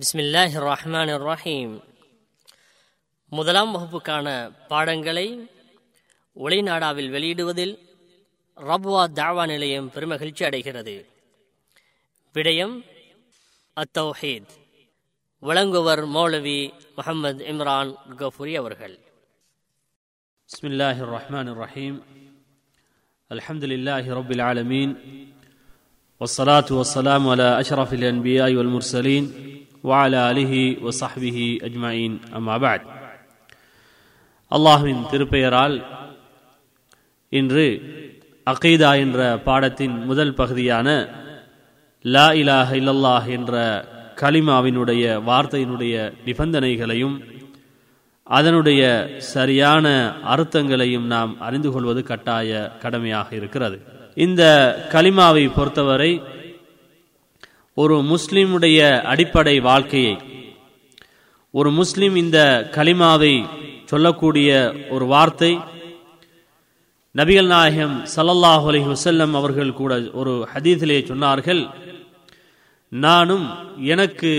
பிஸ்மில்லாஹி ரஹ்மான் ரஹீம் முதலாம் வகுப்புக்கான பாடங்களை ஒளிநாடாவில் வெளியிடுவதில் ரப்வா தாவா நிலையம் பெருமகிழ்ச்சி அடைகிறது விடயம் அத்தௌஹீத் வழங்குவர் மௌலவி முகமது இம்ரான் கஃபூரி அவர்கள் بسم الله الرحمن الرحيم الحمد لله رب العالمين والصلاة والسلام على أشرف الأنبياء والمرسلين وعلى آله وصحبه أجمعين أما بعد அல்லாஹ்வின் திருப்பெயரால் இன்று அகீதா என்ற பாடத்தின் முதல் பகுதியான லா இலாஹ இல்லல்லாஹ் என்ற கலிமாவினுடைய வார்த்தையினுடைய நிபந்தனைகளையும் அதனுடைய சரியான அர்த்தங்களையும் நாம் அறிந்து கொள்வது கட்டாய கடமையாக இருக்கிறது இந்த கலிமாவை பொறுத்தவரை ஒரு முஸ்லிமுடைய அடிப்படை வாழ்க்கையை ஒரு முஸ்லிம் இந்த கலிமாவை சொல்லக்கூடிய ஒரு வார்த்தை நபிகள் நாயகம் சல்லல்லாஹு அலி வசல்லம் அவர்கள் கூட ஒரு ஹதீதிலே சொன்னார்கள் நானும் எனக்கு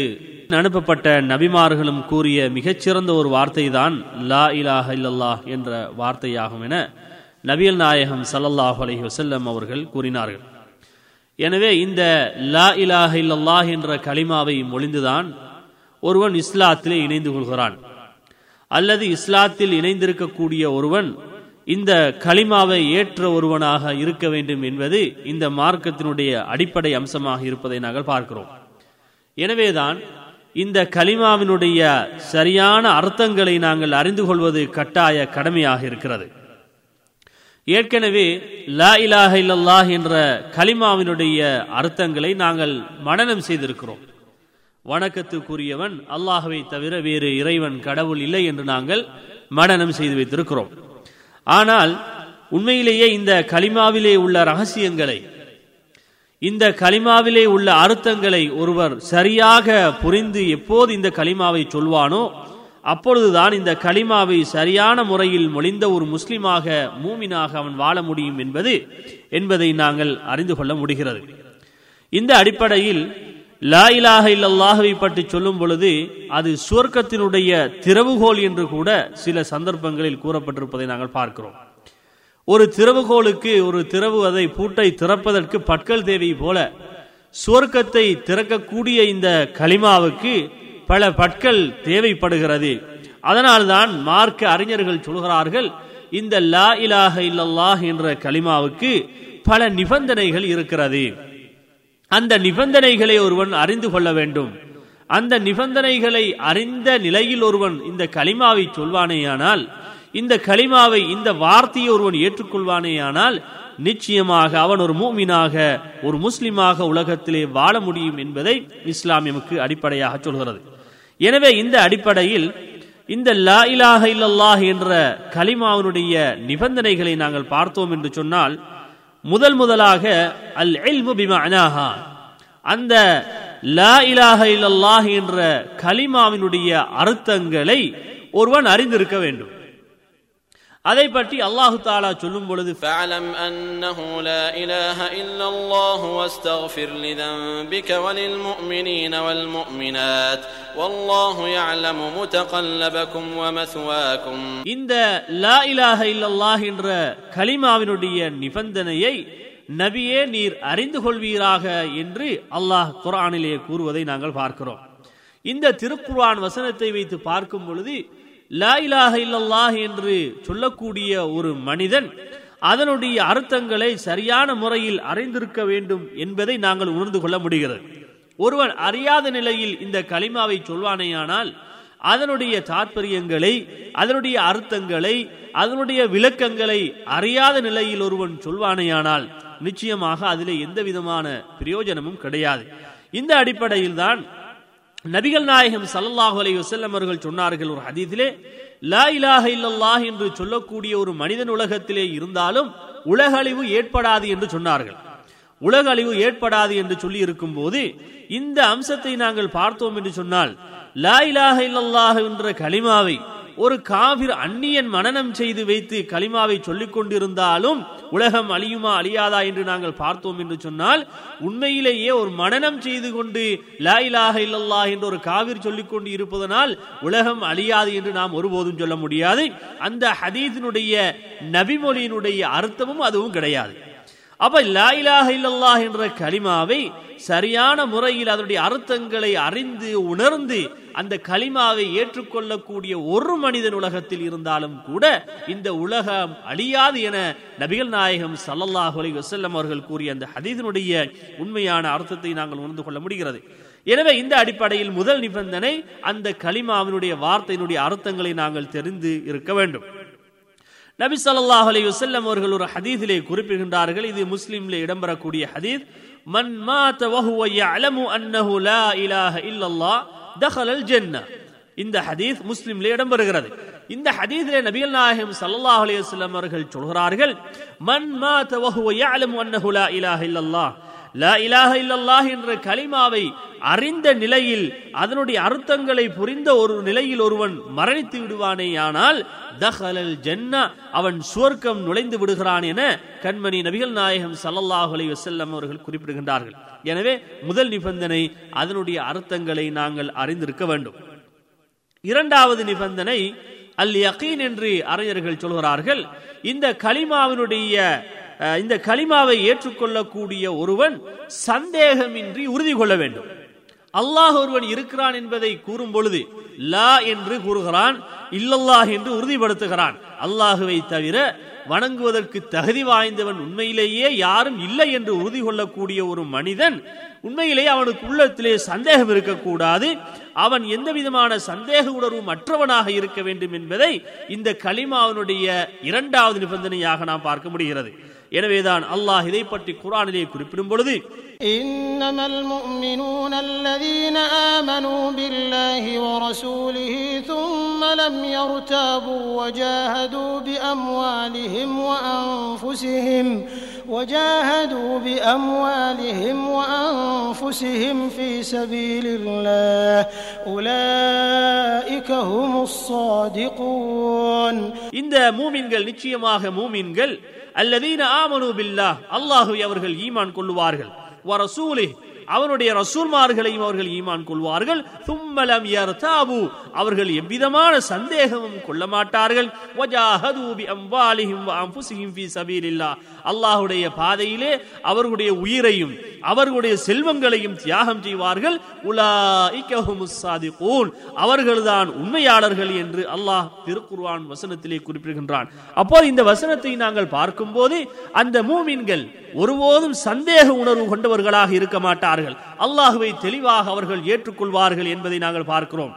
அனுப்பப்பட்ட நபிமார்களும் கூறிய மிகச்சிறந்த ஒரு வார்த்தை தான் லா இலாஹ இல்லல்லாஹ் என்ற வார்த்தையாகும் என நபியல் நாயகம் சல்லல்லாஹு அலி வசல்லம் அவர்கள் கூறினார்கள். எனவே இந்த லா இலாஹ இல்லல்லாஹ் என்ற கலிமாவை மொழிந்துதான் ஒருவன் இஸ்லாத்திலே இணைந்து கொள்கிறான். அல்லது இஸ்லாத்தில் இணைந்திருக்கக்கூடிய ஒருவன் இந்த கலிமாவை ஏற்ற ஒருவனாக இருக்க வேண்டும் என்பது இந்த மார்க்கத்தினுடைய அடிப்படை அம்சமாக இருப்பதை நாங்கள் பார்க்கிறோம். எனவேதான் இந்த கலிமாவினுடைய சரியான அர்த்தங்களை நாங்கள் அறிந்து கொள்வது கட்டாய கடமையாக இருக்கிறது. ஏற்கனவே லா இலாஹ இல்லல்லாஹ் என்ற கலிமாவினுடைய அர்த்தங்களை நாங்கள் மனனம் செய்திருக்கிறோம். வணக்கத்துக்குரியவன் அல்லாஹவை தவிர வேறு இறைவன் கடவுள் இல்லை என்று நாங்கள் மனனம் செய்து வைத்திருக்கிறோம். ஆனால் உண்மையிலேயே இந்த கலிமாவிலே உள்ள ரகசியங்களை இந்த கலிமாவிலே உள்ள அர்த்தங்களை ஒருவர் சரியாக புரிந்து எப்போது இந்த கலிமாவை சொல்வானோ அப்பொழுதுதான் இந்த கலிமாவை சரியான முறையில் மொழிந்த ஒரு முஸ்லிமாக மூமினாக அவன் வாழ முடியும் என்பது என்பதை நாங்கள் அறிந்து கொள்ள முடிகிறது. இந்த அடிப்படையில் லா இலாக இல்லல்லாகவை பற்றி சொல்லும் பொழுது அது சுவர்க்கத்தினுடைய திறவுகோல் என்று கூட சில சந்தர்ப்பங்களில் கூறப்பட்டிருப்பதை நாங்கள் பார்க்கிறோம். ஒரு திறவுகோலுக்கு ஒரு திறவு அதை பூட்டை திறப்பதற்கு பற்கள் தேவை போல சுவர்க்கத்தை திறக்கக்கூடிய இந்த களிமாவுக்கு பல பற்கள் தேவைப்படுகிறது. அதனால்தான் மார்க்க அறிஞர்கள் சொல்கிறார்கள் இந்த லா இலாக இல்லல்லாஹ் என்ற கலிமாவுக்கு பல நிபந்தனைகள் இருக்கிறது. அந்த நிபந்தனைகளை ஒருவன் அறிந்து கொள்ள வேண்டும். அந்த நிபந்தனைகளை அறிந்த நிலையில் ஒருவன் இந்த களிமாவை சொல்வானேயானால் இந்த களிமாவை இந்த வார்த்தையை ஒருவன் ஏற்றுக்கொள்வானேயானால் நிச்சயமாக அவன் ஒரு மூமினாக ஒரு முஸ்லிமாக உலகத்திலே வாழ முடியும் என்பதை இஸ்லாம் எமக்கு அடிப்படையாக சொல்கிறது. எனவே இந்த அடிப்படையில் இந்த லா இலாக இல்லல்லாஹ் என்ற கலிமாவினுடைய நிபந்தனைகளை நாங்கள் பார்த்தோம் என்று சொன்னால் முதல் முதலாக அல் இல்மு பிமஅனாஹா. அந்த லா இலாக இல்லல்லாஹ் என்ற கலிமாவினுடைய அர்த்தங்களை ஒருவன் அறிந்திருக்க வேண்டும். அதை பற்றி அல்லாஹு தாலா சொல்லும் பொழுது فاعلم أنه لا إله إلا الله واستغفر لذنبك وللمؤمنين والمؤمنات والله يعلم متقلبكم ومثواكم இந்த லா இலாஹ இல்லல்லாஹ் என்ற கலிமாவினுடைய நிபந்தனையை நபியே நீர் அறிந்து கொள்வீராக என்று அல்லாஹ் குரானிலே கூறுவதை நாங்கள் பார்க்கிறோம் இந்த திருக்குர்ஆன் வசனத்தை வைத்து பார்க்கும் பொழுது லா இலாஹ இல்லல்லாஹ் என்று சொல்லக்கூடிய ஒரு மனிதன் அதனுடைய அர்த்தங்களை சரியான முறையில் அறிந்திருக்க வேண்டும் என்பதை நாங்கள் உணர்ந்து கொள்ள முடிகிறது. ஒருவன் அறியாத நிலையில் இந்த களிமாவை சொல்வானேயானால் அதனுடைய தாற்பயங்களை அதனுடைய அர்த்தங்களை அதனுடைய விளக்கங்களை அறியாத நிலையில் ஒருவன் சொல்வானேயானால் நிச்சயமாக அதிலே எந்த விதமான பிரயோஜனமும் கிடையாது. இந்த அடிப்படையில் தான் நபிகள் நாயகம் சல்லல்லாஹு அலி வசல்லம் அவர்கள் சொன்னார்கள் ஒரு ஹதீதிலே லா இலாஹ இல்லல்லாஹ் என்று சொல்லக்கூடிய ஒரு மனிதன் உலகத்திலே இருந்தாலும் உலகழிவு ஏற்படாது என்று சொன்னார்கள். உலக அழிவு ஏற்படாது என்று சொல்லி இருக்கும் போது இந்த அம்சத்தை நாங்கள் பார்த்தோம் என்று சொன்னால் லா இலாஹ இல்லல்லாஹ் என்ற கலிமாவை ஒரு காவிர் அந்நியன் மனனம் செய்து வைத்து கலிமாவை சொல்லிக் கொண்டிருந்தாலும் உலகம் அழியுமா அழியாதா என்று நாங்கள் பார்த்தோம் என்று சொன்னால் உண்மையிலேயே ஒரு மனனம் செய்து கொண்டு லா இலாஹ இல்லல்லாஹ் என்று ஒரு காவிர் சொல்லிக் கொண்டு இருப்பதனால் உலகம் அழியாது என்று நாம் ஒருபோதும் சொல்ல முடியாது. அந்த ஹதீஸினுடைய நபிமொழியினுடைய அர்த்தமும் அதுவும் கிடையாது. அப்ப லா இலாஹ இல்லல்லாஹ் என்ற கலிமாவை சரியான முறையில் அதனுடைய அர்த்தங்களை அறிந்து உணர்ந்து அந்த கலிமாவை ஏற்றுக்கொள்ளக்கூடிய ஒரு மனிதன் உலகத்தில் இருந்தாலும் கூட இந்த உலகம் அழியாது என நபிகள் நாயகம் சல்லல்லாஹு அலி வசல்லம் அவர்கள் கூறிய அந்த ஹதீதனுடைய உண்மையான அர்த்தத்தை நாங்கள் உணர்ந்து கொள்ள முடிகிறது. எனவே இந்த அடிப்படையில் முதல் நிபந்தனை அந்த கலிமாவினுடைய வார்த்தையினுடைய அர்த்தங்களை நாங்கள் தெரிந்து இருக்க வேண்டும். நபி சல்லாஹ் அலி வசல்லம் அவர்கள் ஒரு ஹதீதிலே குறிப்பிடுகின்றார்கள். இது முஸ்லீம்ல இடம்பெறக்கூடிய ஹதீத் மன் மாத்த வஹுவ அலமு அன்னஹு லா இலாஹ இல்லல்லாஹ் தஹலல் ஜென்ன இந்த ஹதீஸ் முஸ்லிம்ல இடம்பெறுகிறது. இந்த ஹதீஸிலே நபிகள் நாயகம் ஸல்லல்லாஹு அலைஹி வஸல்லம் அவர்கள் சொல்கிறார்கள் மன் மாத வஹுவ யஅலமு அன்னஹு லா இலாஹ இல்லல்லாஹ். லா இலாஹ இல்லல்லாஹ் என்ற கலிமாவை அறிந்த நிலையில் அதனுடைய அர்த்தங்களை புரிந்த ஒரு நிலையில் ஒருவன் மரணித்து விடுவானேயானால் தஹலல் ஜன்னா அவன் சுவர்க்கம் நுழைந்து விடுகிறான் என கண்மணி நபிகள் நாயகம் சல்லல்லாஹு அலைஹி வஸல்லம் அவர்கள் குறிப்பிடுகின்றார்கள். எனவே முதல் நிபந்தனை அதனுடைய அர்த்தங்களை நாங்கள் அறிந்திருக்க வேண்டும். இரண்டாவது நிபந்தனை அல் யகீன் என்று அறிஞர்கள் சொல்கிறார்கள் இந்த கலிமாவினுடைய இந்த கலிமாவை ஏற்றுக்கொள்ளக்கூடிய ஒருவன் சந்தேகமின்றி உறுதி கொள்ள வேண்டும். அல்லாஹ் ஒருவன் இருக்கிறான் என்பதை கூறும் பொழுது லா என்று கூறுகிறான் இல்லல்லாஹ் என்று உறுதிப்படுத்துகிறான். அல்லாஹுவை தவிர வணங்குவதற்கு தகுதி வாய்ந்தவன் உண்மையிலேயே யாரும் இல்லை என்று உறுதி கொள்ளக்கூடிய ஒரு மனிதன் உண்மையிலேயே அவனுக்கு உள்ளத்திலே சந்தேகம் இருக்கக்கூடாது. அவன் எந்த விதமான சந்தேக உணர்வும் மற்றவனாக இருக்க வேண்டும் என்பதை இந்த களிமாவனுடைய இரண்டாவது நிபந்தனையாக நாம் பார்க்க முடிகிறது. எனவேதான் அல்லாஹ் இதை பற்றி குரானிலே குறிப்பிடும் பொழுது إنما المؤمنون الذين آمنوا بالله ورسوله ثم لم يرتابوا وجاهدوا بأموالهم وأنفسهم وجاهدوا بأموالهم وأنفسهم في سبيل الله أولئك هم الصادقون இந்த மூமின்கள் நிச்சயமாக மூமின்கள் அல்லதீன ஆமனு பில்லாஹ் அல்லாஹு அவர்கள் ஈமான் கொள்ளுவார்கள் வரசூலி அவனுடைய ரசூல்மார்களையும் அவர்கள் ஈமான் கொள்வார்கள். தும்மலம் யர்தாபு அவர்கள் எவ்விதமான சந்தேகமும் கொள்ள மாட்டார்கள் வஜாஹது பி அம்வாலிஹிம் வ அன்ஃபுஸிஹிம் ஃபீ சபீலில்லாஹ் அல்லாஹ்வுடைய பாதையிலே அவர்களுடைய உயிரையும் அவர்களுடைய செல்வங்களையும் தியாகம் செய்வார்கள். உலாயிக ஹுமுஸ் சாதிகூன். அவர்கள்தான் உண்மையாளர்கள் என்று அல்லாஹ் திருக்குர்ஆன் வசனத்திலே குறிப்பிடுகின்றான். அப்போது இந்த வசனத்தை நாங்கள் பார்க்கும்போது அந்த மூமின்கள் ஒருபோதும் சந்தேக உணர்வு கொண்டவர்களாக இருக்க மாட்டார்கள். அல்லாஹுவை தெளிவாக அவர்கள் ஏற்றுக்கொள்வார்கள் என்பதை நாங்கள் பார்க்கிறோம்.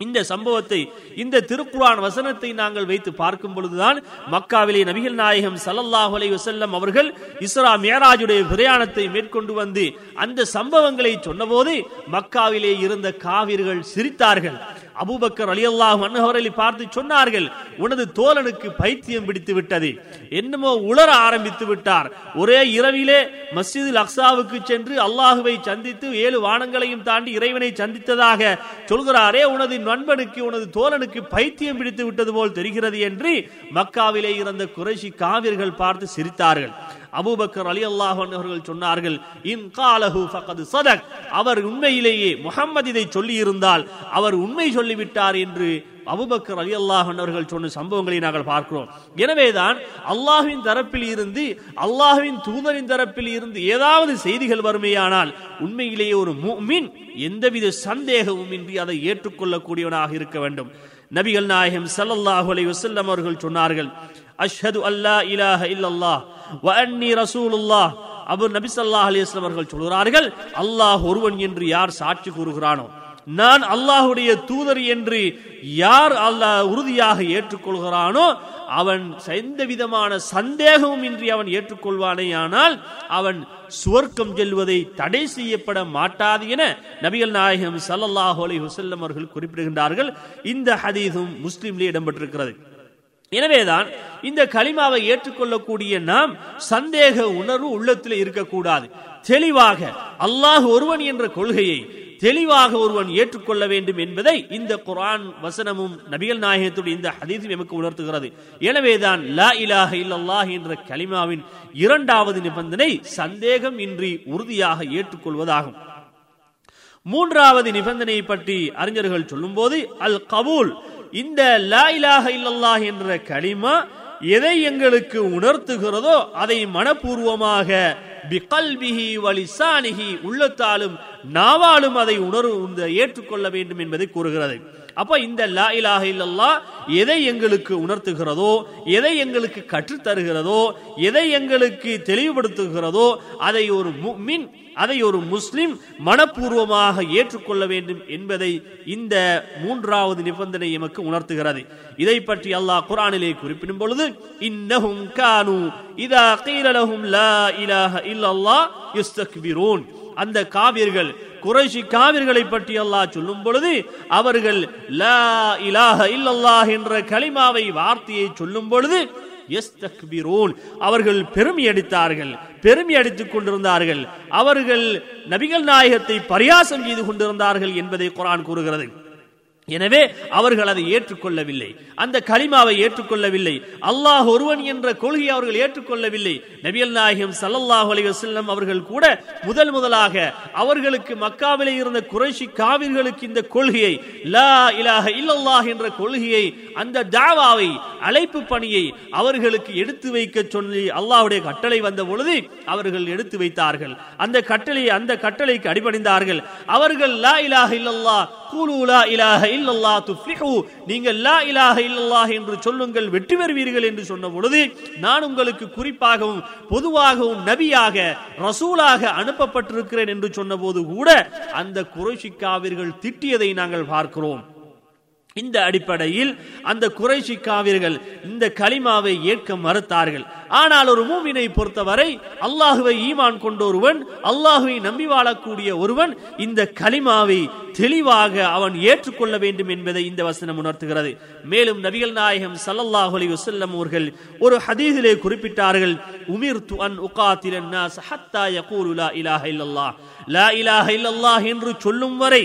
இந்த சம்பவத்தை இந்த திருக்குரான் வசனத்தை நாங்கள் வைத்து பார்க்கும் பொழுதுதான் மக்காவிலே நபிகள் நாயகம் ஸல்லல்லாஹு அலை வசல்லம் அவர்கள் இஸ்ரா மேராஜுடைய பிரயாணத்தை மேற்கொண்டு வந்து அந்த சம்பவங்களை சொன்னபோது மக்காவிலே இருந்த காவிர்கள் சிரித்தார்கள். அபூபக்கர் அலியல்லாஹ் அன்ஹு அவர்களை பார்த்து சொன்னார்கள் உனது தோழனுக்கு பைத்தியம் பிடித்து விட்டது என்னமோ உளர ஆரம்பித்து விட்டார். ஒரே இரவிலே மஸ்ஜிதுல் அக்சாவுக்கு சென்று அல்லாஹுவை சந்தித்து ஏழு வானங்களையும் தாண்டி இறைவனை சந்தித்ததாக சொல்கிறாரே உனது நண்பனுக்கு உனது தோழனுக்கு பைத்தியம் பிடித்து விட்டது போல் தெரிகிறது என்று மக்காவிலே இருந்த குறைஷி காவிர்கள் பார்த்து சிரித்தார்கள். அபூபக்கர் அலி அல்லாஹ் அவர்கள் சொன்னார்கள் இன் காலஹு ஃபகது சதக். அவர் உண்மையிலேயே முகம்மது இதை சொல்லியிருந்தால் அவர் உண்மை சொல்லிவிட்டார் என்று அபுபக்கர் அலி அல்லாஹ் அவர்கள் சொன்ன சம்பவங்களை நாங்கள் பார்க்கிறோம். எனவேதான் அல்லாஹுவின் தரப்பில் இருந்து அல்லாஹுவின் தூதரின் தரப்பில் இருந்து ஏதாவது செய்திகள் வறுமையானால் உண்மையிலேயே ஒரு மீன் எந்தவித சந்தேகமும் இன்றி அதை ஏற்றுக்கொள்ளக்கூடியவனாக இருக்க வேண்டும். நபிகள் நாயகம் ஸல்லல்லாஹு அலைஹி வசல்லம் அவர்கள் சொன்னார்கள் அஷ்ஹது அல்லா இலாஹ இல்லல்லாஹ். வன்னி ரசூலுல்லாஹ். அபு நபி ஸல்லல்லாஹு அவர்கள் சொல்கிறார்கள் அல்லாஹ் ஒருவன் என்று யார் சாட்சி கூறுகிறானோ நான் அல்லாஹுடைய தூதர் என்று யார் அல்லாஹ் உறுதியாக ஏற்றுக்கொள்கிறானோ அவன் எந்த விதமான சந்தேகமும் இன்றி அவன் ஏற்றுக்கொள்வானே ஆனால் அவன் சுவர்க்கம் செல்வதை தடை செய்யப்பட மாட்டாது என நபிகள் நாயகம் ஸல்லல்லாஹு அலி வஸல்லம் அவர்கள் குறிப்பிடுகின்றார்கள். இந்த ஹதீதும் முஸ்லீம்லேயே இடம்பெற்றிருக்கிறது. எனவேதான் இந்த கலிமாவை ஏற்றுக்கொள்ளக்கூடிய நாம் சந்தேக உணர்வு உள்ளத்தில் இருக்கக்கூடாது. தெளிவாக அல்லாஹ் ஒருவன் என்ற கொள்கையை தெளிவாக ஒருவன் ஏற்றுக்கொள்ள வேண்டும் என்பதை இந்த குரான் வசனமும் நபிகள் நாயகத்துடைய இந்த ஹதீஸும் எமக்கு உணர்த்துகிறது. எனவேதான் லா இலாக இல்லல்லாஹ் என்ற கலிமாவின் இரண்டாவது நிபந்தனை சந்தேகம் இன்றி உறுதியாக ஏற்றுக்கொள்வதாகும். மூன்றாவது நிபந்தனை பற்றி அறிஞர்கள் சொல்லும்போது அல் கபூல் இந்த லா இலாஹ இல்லல்லாஹ் என்ற களிமா எதை எங்களுக்கு உணர்த்துகிறதோ அதை மனப்பூர்வமாக பிகல்பிஹி வலிசானிஹி உள்ளத்தாலும் நாவாலும் அதை உணர்வு ஏற்றுக்கொள்ள வேண்டும் என்பதை கூறுகிறது. அப்ப இந்த லா இலாஹ இல்லல்லாஹ் எதை எங்களுக்கு உணர்த்துகிறதோ எதை எங்களுக்கு கற்றுத் தருகிறதோ எதை எங்களுக்கு தெளிவுபடுத்துகிறதோ அதை ஒரு மின் அதை ஒரு முஸ்லிம் மனப்பூர்வமாக ஏற்றுக்கொள்ள வேண்டும் என்பதை இந்த மூன்றாவது நிபந்தனை எமக்கு உணர்த்துகிறது. இதை பற்றி அல்லாஹ் குரானிலே குறிப்பிடும் பொழுது இன்னஹும் கானு இதா கீலலஹும் லா இலாஹ இல்லல்லாஹ் யுஸ்தக்பிரூன். அந்த காவிர்கள் குறைஷி காவிர்களை பற்றி அல்லாஹ் சொல்லும் பொழுது அவர்கள் லா இலாஹ இல்லல்லாஹ் என்ற கலிமாவை வார்த்தையை சொல்லும் பொழுது அவர்கள் பெருமை அடித்தார்கள் பெருமை அடித்துக் கொண்டிருந்தார்கள். அவர்கள் நபிகள் நாயகத்தை பரியாசம் செய்து கொண்டிருந்தார்கள் என்பதை குரான் கூறுகிறது. எனவே அவர்கள் அதை ஏற்றுக்கொள்ளவில்லை. அந்த கலிமாவை ஏற்றுக்கொள்ளவில்லை. அல்லாஹ் ஒருவன் என்ற கொள்கையை அவர்கள் ஏற்றுக்கொள்ளவில்லை. நபியல் நாயகம் சல்லல்லாஹு அலைஹி அவர்கள் கூட முதல் முதலாக அவர்களுக்கு மக்காவிலே இருந்த குறைஷி காவிர்களுக்கு இந்த கொள்கையை லா இலாஹ இல்லல்லாஹ் என்ற கொள்கையை அந்த தாவாவை அழைப்பு பணியை அவர்களுக்கு எடுத்து வைக்க சொல்லி அல்லாஹுடைய கட்டளை வந்த பொழுது அவர்கள் எடுத்து வைத்தார்கள். அந்த கட்டளை அந்த கட்டளைக்கு அடிபணிந்தார்கள். அவர்கள் லா இலாஹ இல்லல்லாஹ் கூலு லா இலாஹ நீங்கள் லா இலாஹ இல்லல்லாஹ் என்று சொல்லுங்கள் வெற்றி பெறுவீர்கள் என்று சொன்ன பொழுது நான் உங்களுக்கு குறிப்பாகவும் பொதுவாகவும் நபியாக ரசூலாக அனுப்பப்பட்டிருக்கிறேன் என்று சொன்னபோது கூட அந்த குரோஷிக்காவிர்கள் திட்டியதை நாங்கள் பார்க்கிறோம். இந்த அடிப்படையில் அந்த குறைஷி காவிர்கள் இந்த கலிமாவை ஏற்க மறுத்தார்கள். ஆனால் ஒரு மூவினை பொறுத்தவரை அல்லாஹுவை ஈமான் கொண்டொருவன் அல்லாஹுவை நம்பி வாழக்கூடிய ஒருவன் இந்த கலிமாவை தெளிவாக அவன் ஏற்றுக்கொள்ள வேண்டும் என்பதை இந்த வசனம் உணர்த்துகிறது. மேலும் நபிகள் நாயகம் சல்லல்லாஹ் அலி வசல்லம் அவர்கள் ஒரு ஹதீதிலே குறிப்பிட்டார்கள் உமிர் அன் உகாத்திரன் என்று சொல்லும் வரை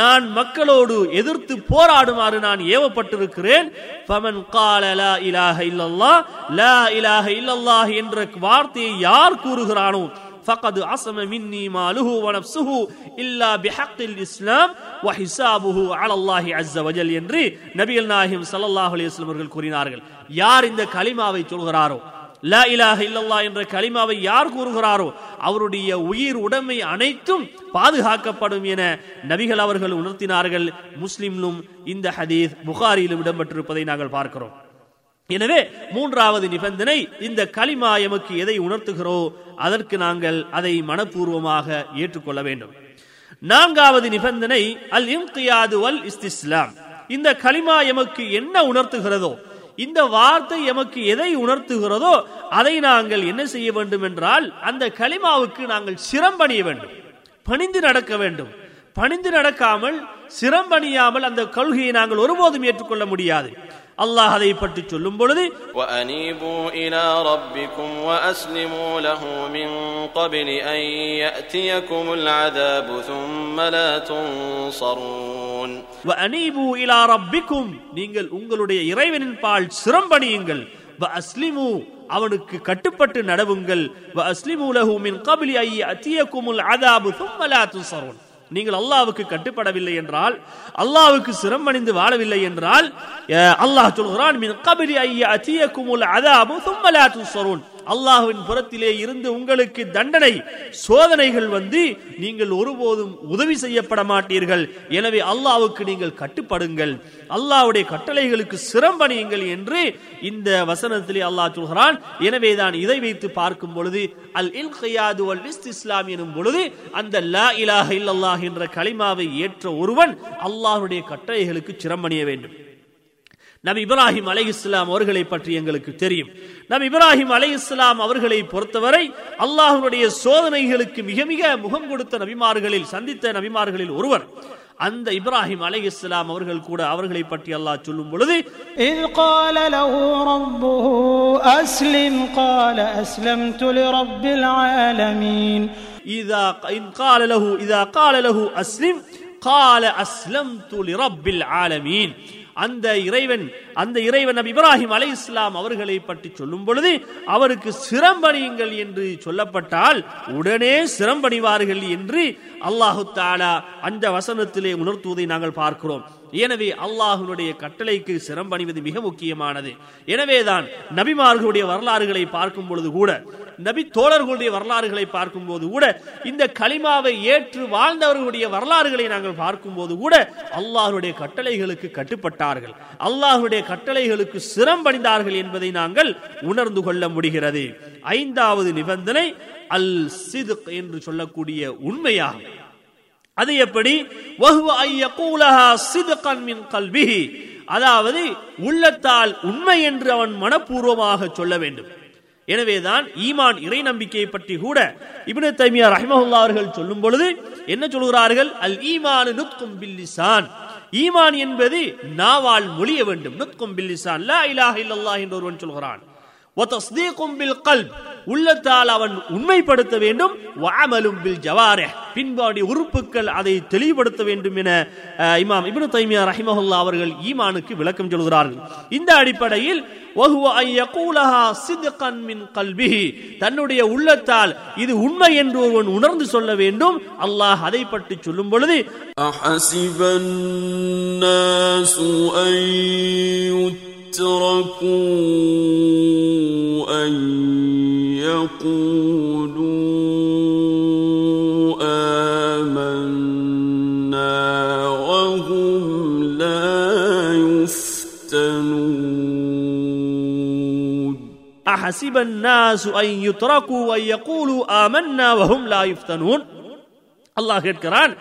நான் மக்களோடு எதிர்த்து போராடுமா போராடுமாறு நான் ஏவப்பட்டிருக்கிறேன் ஃபமன் கால லா இலாஹ இல்லல்லாஹ் லா இலாஹ இல்லல்லாஹ் என்ற வார்த்தையை யார் கூறுகிறானோ فقد عصم مني ماله ونفسه إلا بحق الإسلام وحسابه على الله عز وجل என்று நபிகள் நாயகம் ஸல்லல்லாஹு அலைஹி வஸல்லம் அவர்கள் கூறினார்கள் யார் இந்த கலிமாவை சொல்கிறாரோ லா இலாஹ இல்லல்லா என்ற கலிமாவை யார் கூறுகிறாரோ அவருடைய உயிர் உடைமை அனைத்தும் பாதுகாக்கப்படும் என நபிகள் அவர்கள் உணர்த்தினார்கள். முஸ்லிம்லும் இந்த ஹதீஸ் புகாரியிலும் இடம்பெற்றிருப்பதை நாங்கள் பார்க்கிறோம். எனவே மூன்றாவது நிபந்தனை இந்த கலிமா எமக்கு எதை உணர்த்துகிறோ அதற்கு நாங்கள் அதை மனப்பூர்வமாக ஏற்றுக்கொள்ள வேண்டும். நான்காவது நிபந்தனை அல் இம்தியாது வல் இஸ்திஸ்லாம். இந்த களிமா எமக்கு என்ன உணர்த்துகிறதோ இந்த வார்த்தை எமக்கு எதை உணர்த்துகிறதோ அதை நாங்கள் என்ன செய்ய வேண்டும் என்றால் அந்த கலிமாவுக்கு நாங்கள் சிரம்பணிய வேண்டும். பணிந்து நடக்க வேண்டும். பணிந்து நடக்காமல் சிரம்பணியாமல் அந்த கொள்கையை நாங்கள் ஒருபோதும் ஏற்றுக்கொள்ள முடியாது. அல்லாஹ் அதை பற்றி சொல்லும் பொழுது وأنيبوا إلى ربكم وأسلموا له من قبل أن يأتيكم العذاب ثم لا تنصرون وأنيبوا إلى ربكم நீங்கள் உங்களுடைய இறைவனின் பால் சிரம்பணியுங்கள் وأسلموا அவனுக்கு கட்டுப்பட்டு நடவுங்கள் وأسلموا له من قبل أن يأتيكم العذاب ثم لا تنصرون நீங்கள் அல்லாவுக்கு கட்டுப்படவில்லை என்றால் அல்லாவுக்கு சிரமணிந்து வாழவில்லை என்றால் அல்லாஹ் சொல்கிறான் அல்லாஹுவின் அல்லாஹ்வின் புறத்திலே இருந்து உங்களுக்கு தண்டனை சோதனைகள் வந்து நீங்கள் ஒருபோதும் உதவி செய்யப்பட மாட்டீர்கள். எனவே அல்லாவுக்கு நீங்கள் கட்டுப்படுங்கள். அல்லாவுடைய கட்டளைகளுக்கு சிரம்பணியுங்கள் என்று இந்த வசனத்திலே அல்லாஹ் சொல்கிறான். எனவேதான் இதை வைத்து பார்க்கும் பொழுது அல் இல்கியாது வல் இஸ்திஸ்லாம் எனும் பொழுது அந்த லா இலாஹ இல்லல்லாஹ் என்ற கலிமாவை ஏற்ற ஒருவன் அல்லாஹ்வுடைய கட்டளைகளுக்கு சிரம்பணிய வேண்டும். நபி இப்ராஹிம் அலை இஸ்லாம் அவர்களை பற்றி எங்களுக்கு தெரியும் நபி இப்ராஹிம் அலை இஸ்லாம் அவர்களை பொறுத்தவரை அல்லாஹ்வுடைய சோதனைகளுக்கு மிக மிக முகம் கொடுத்த நபிமார்களில் சந்தித்த நபிமார்களில் ஒருவர் அந்த இப்ராஹிம் அலை இஸ்லாம் அவர்கள் கூட அவர்களை பற்றி அல்லாஹ் சொல்லும் பொழுது إذ قال له ربه أسلم قال أسلمت لرب العالمين இதா இன் قال له اذا قال له اسلم قال اسلمت لرب العالمين அந்த இறைவன் அந்த இறைவன் நபி இப்ராஹிம் அலை இஸ்லாம் அவர்களை பற்றி சொல்லும் பொழுது அவருக்கு சிரம்பணியுங்கள் என்று சொல்லப்பட்டால் உடனே சிரம்பணிவார்கள் என்று அல்லாஹு தாலா அந்த வசனத்திலே உணர்த்துவதை நாங்கள் பார்க்கிறோம். எனவே அல்லாஹுடைய கட்டளைக்கு சிரம்பணிவது மிக முக்கியமானது. எனவேதான் நபிமார்களுடைய வரலாறுகளை பார்க்கும் பொழுது கூட நபி தோழர்களுடைய வரலாறுகளை பார்க்கும் போது கூட இந்த களிமாவை ஏற்று வாழ்ந்தவர்களுடைய வரலாறுகளை நாங்கள் பார்க்கும்போது கூட அல்லாஹுடைய கட்டளைகளுக்கு கட்டுப்பட்டார்கள். அல்லாஹுடைய கட்டளைகளுக்கு சிரம்பணிந்தார்கள் என்பதை நாங்கள் உணர்ந்து கொள்ள முடிகிறது. ஐந்தாவது நிபந்தனை அல் சிதுக் என்று சொல்லக்கூடிய உண்மையாகும். அது எப்படி? வஹுவ யகூலஹா அதாவது உள்ளத்தால் உண்மை என்று அவன் மனப்பூர்வமாக சொல்ல வேண்டும். எனவேதான் ஈமான் இறை நம்பிக்கையை பற்றி கூட இபின தைமியா ரஹ்மஹுல்லா அவர்கள் சொல்லும் பொழுது என்ன சொல்கிறார்கள்? அல் ஈமான் நுத்கும் பில்லிசான் ஈமான் என்பது நாவால் மொழிய வேண்டும். நுத்கும் பில்லிசான் லா இலாஹ இல்லல்லாஹ் என்று ஒருவன் சொல்கிறான். உள்ளத்தால் அவன் உண்மைப்படுத்த வேண்டும். வாமலும் ஜவாரே பின்பாடி உறுப்புகள் அதை தெளிவுபடுத்த வேண்டும் என இமாம் இப்னு தைமியா ரஹிமஹுல்லா அவர்கள் ஈமானுக்கு விளக்கம் சொல்கிறார்கள். இந்த அடிப்படையில் தன்னுடைய உள்ளத்தால் இது உண்மை என்று ஒருவன் உணர்ந்து சொல்ல வேண்டும். அல்லாஹ் அதை பற்றி சொல்லும் பொழுது அஹசிபன் الناس أن يقولوا آمنا وهم لا يفتنون. أحسب الناس أن يتركوا أن يقولوا آمنا وهم لا يفتنون؟ அல்லாஹ் கேட்கிறான்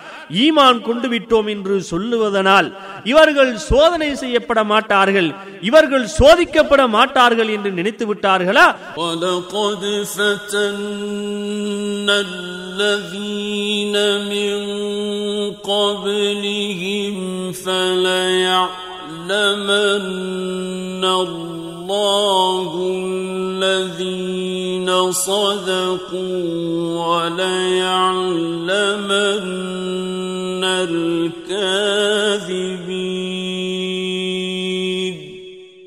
ஈமான் கொண்டு விட்டோம் என்று சொல்லுவதனால் இவர்கள் சோதனை செய்யப்பட மாட்டார்கள் இவர்கள் சோதிக்கப்பட மாட்டார்கள் என்று நினைத்து விட்டார்களா ولقد فتنا الذين من قبلهم فليعلمن الله الذين صدقوا وليعلمن الكاذبين